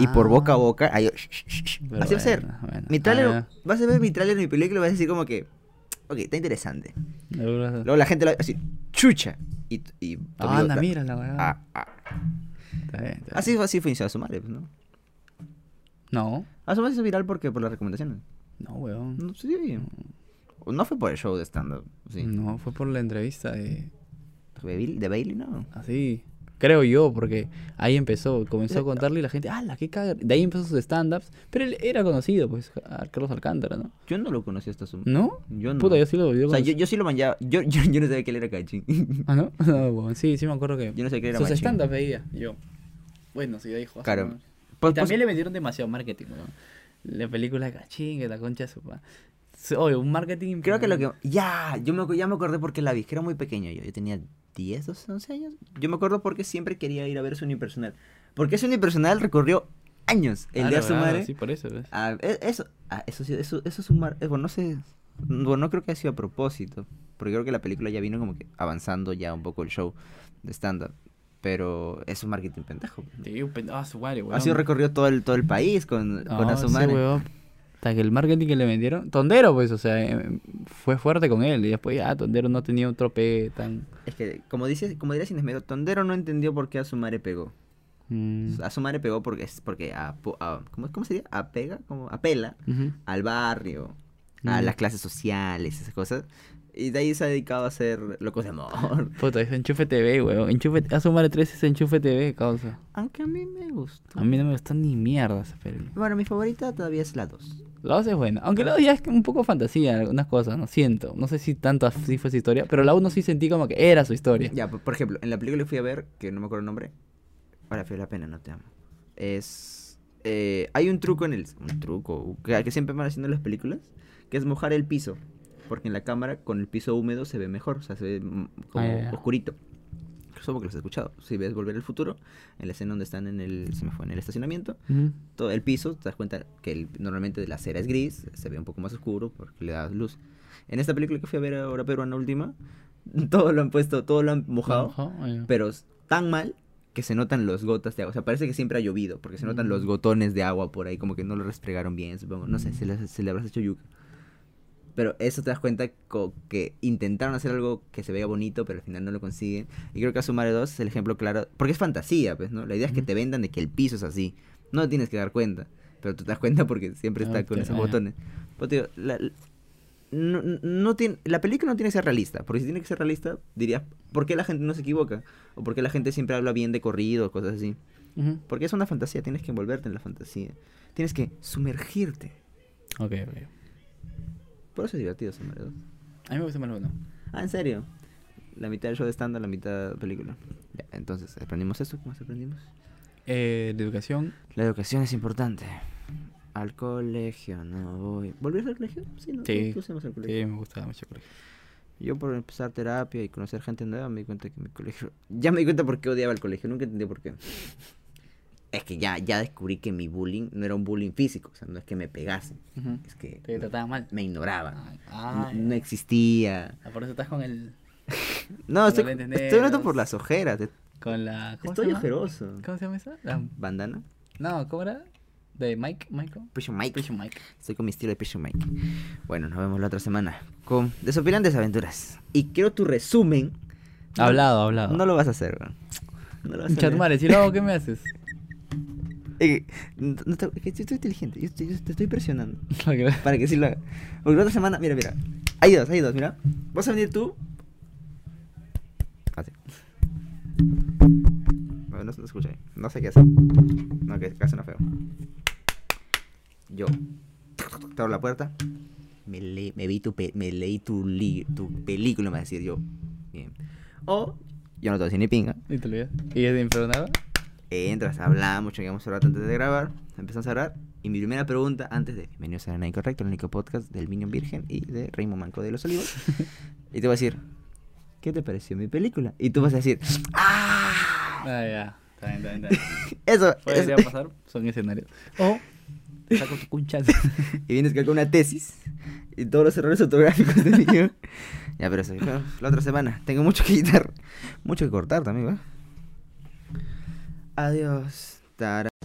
Y por boca a Ah, boca, ahí, así va a ser. bueno, bueno. Mi tráiler, Ah, vas a ver mi tráiler, mi película, y vas a decir como que, ok, está interesante. Luego- la gente lo así, chucha. Y, y Ah, amigo, anda, da- mira la weá. ah, ah. Está bien, está bien. Así, así fue Asumare, pues, ¿no? No, Asumare se hizo viral porque por las recomendaciones. no, weón. No, sí, no fue por el show de stand-up, sí. No, fue por la entrevista de. ¿De Bailey, de Bailey, no? Así. Creo yo, porque ahí empezó, comenzó a contarle y la gente, ¡ah, qué caga! De ahí empezó sus stand-ups. Pero él era conocido, pues, a Carlos Alcántara, ¿no? Yo no lo conocí hasta su... ¿No? Yo no. Puta, yo sí lo yo O sea, yo, yo sí lo manjaba. Yo, yo, yo no sabía que él era cachín. ¿Ah, no? No, weón, sí, sí me acuerdo que. Yo no sabía que era Sus stand-ups veía yo. Bueno, sí, dijo. Claro. Y Pues- también le metieron demasiado marketing, weón. La película de cachín, que la concha de su pa- Oye, un marketing. Creo que lo que... Ya, yo me, ya me acordé porque la vi, que era muy pequeño yo. Yo tenía 10, 12, 11 años. Yo me acuerdo porque siempre quería ir a ver su unipersonal. Porque su unipersonal recorrió años. El de Claro, claro, Asumare. Sí, por eso, ¿ves? Ah, e- eso, ah, eso, eso es un mar... eh, bueno, no sé... Bueno, no creo que haya sido a propósito. Porque creo que la película ya vino como que avanzando ya un poco el show de stand-up. Pero es un marketing pendejo. Sí, un pen- ah, weón. Así recorrió todo el, todo el país con, con No, Asumare. ese weón, Hasta que el marketing que le vendieron. Tondero, pues, o sea, eh, fue fuerte con él. Y después ya Tondero no tenía otro pegue tan. Es que, como dice, como diría Sin Esmero, Tondero no entendió por qué Asumare pegó. mm, Asumare pegó porque es porque apo- a- ¿cómo, ¿cómo sería? Apega, como apela ujú. al barrio, a Mm. las clases sociales, esas cosas. Y de ahí se ha dedicado a hacer locos de amor. Puta, es Enchufe TV, weón. Enchufe, a su madre 3 es Enchufe TV, causa. Aunque a mí me gustó. A mí no me gustan ni mierda esa película. Bueno, mi favorita todavía es la 2. La 2 es buena. Aunque la 2 ya es un poco fantasía, algunas cosas, ¿no? Siento. No sé si tanto así fue su historia, pero la 1 sí sentí como que era su historia. Ya, por por ejemplo, en la película que fui a ver, que no me acuerdo el nombre. Ahora, fue la pena, no te amo. Es. eh, hay un truco en el. Un truco que, que siempre van haciendo en las películas. Que es mojar el piso. Porque en la cámara, con el piso húmedo, se ve mejor. O sea, se ve como Ah, ya. oscurito. Supongo que los has escuchado. Si ves Volver al Futuro, en la escena donde están en el. Se me fue, en el estacionamiento. Ujú. Todo el piso, te das cuenta que el- normalmente la acera es gris. Se ve un poco más oscuro porque le das luz. En esta película que fui a ver ahora peruana última. Todo lo han puesto, todo lo han mojado ah, pero tan mal que se notan los gotas de agua. O sea, parece que siempre ha llovido, porque se notan los Mm. gotones de agua por ahí, como que no lo restregaron bien, supongo. No sé, se le, se le habrás hecho yuca. Pero eso te das cuenta que intentaron hacer algo que se vea bonito, pero al final no lo consiguen. Y creo que Asumare 2 es el ejemplo claro, porque es fantasía, pues, ¿no? La idea es que te vendan de que el piso es así. No tienes que dar cuenta, pero tú te das cuenta porque siempre está con te- esos botones. Pero digo, la, no, no tiene, la película no tiene que ser realista, porque si tiene que ser realista, dirías, ¿por qué la gente no se equivoca? O por qué la gente siempre habla bien de corrido, cosas así. Porque es una fantasía, tienes que envolverte en la fantasía. Tienes que sumergirte. Ok, ok. Por eso es divertido, Summer 2. A mí me gusta más la 1. Ah, ¿en serio? La mitad del show de stand la mitad de película. Ya, entonces, aprendimos eso. ¿Qué más aprendimos? Eh, de educación. La educación es importante. Al colegio no voy. ¿Volvías al colegio? Sí, ¿no? Sí. Tú- tú al colegio. Sí, me gustaba mucho el colegio. Yo por empezar terapia y conocer gente nueva me di cuenta que mi colegio... Ya me di cuenta por qué odiaba el colegio, nunca entendí por qué. Es que ya, ya descubrí que mi bullying no era un bullying físico, o sea, no es que me pegasen, Ujú. es que Te trataba mal. me ignoraban. No, no existía. ah, por eso estás con el. No, estoy, estoy hablando por las ojeras. Con la. ¿cómo se Estoy ojeroso. ¿Cómo se llama esa? La- ¿Bandana? No, ¿cómo era? ¿De Mike? ¿Michael? Prison Mike. Prison Mike. Estoy con mi estilo de Prison Mike. Bueno, nos vemos la otra semana con Desopilantes Aventuras. Y quiero tu resumen. No- Hablado, hablado. No lo vas a hacer, weón. No lo vas a hacer. Chatmare, si lo hago, ¿qué me haces? Eh, no- no te- yo estoy inteligente, yo, estoy- yo te estoy presionando. Para Para que sí lo haga. Porque la otra semana, mira, mira. Hay dos, hay dos, mira. Vas a venir tú. Así. No, no, no se escucha ahí. No sé qué hacer. No, que acá suena feo. Yo. Te abro la puerta. Me, le- me vi tu pe- me leí tu, li- tu película, me va a decir yo. Bien. O yo no te voy a decir ni pinga. ¿Y te olvidas? ¿Y es de infernal? Entras, hablamos, llegamos un rato antes de grabar, empezamos a hablar. Y mi primera pregunta, antes de Bienvenidos a Nada Incorrecto, el único podcast del Minion Virgen y de Raymond Manco de los Olivos. y te voy a decir, ¿qué te pareció mi película? Y tú vas a decir, ¡ah! Ah, ya. Está bien, está bien, está bien. Eso, Podría eso. pasar, son escenarios. O saco tu cunchazo. Y vienes con una tesis y todos los errores ortográficos de Minion. ya, pero eso, la otra semana. Tengo mucho que quitar, mucho que cortar también, ¿va? Adiós. Tara.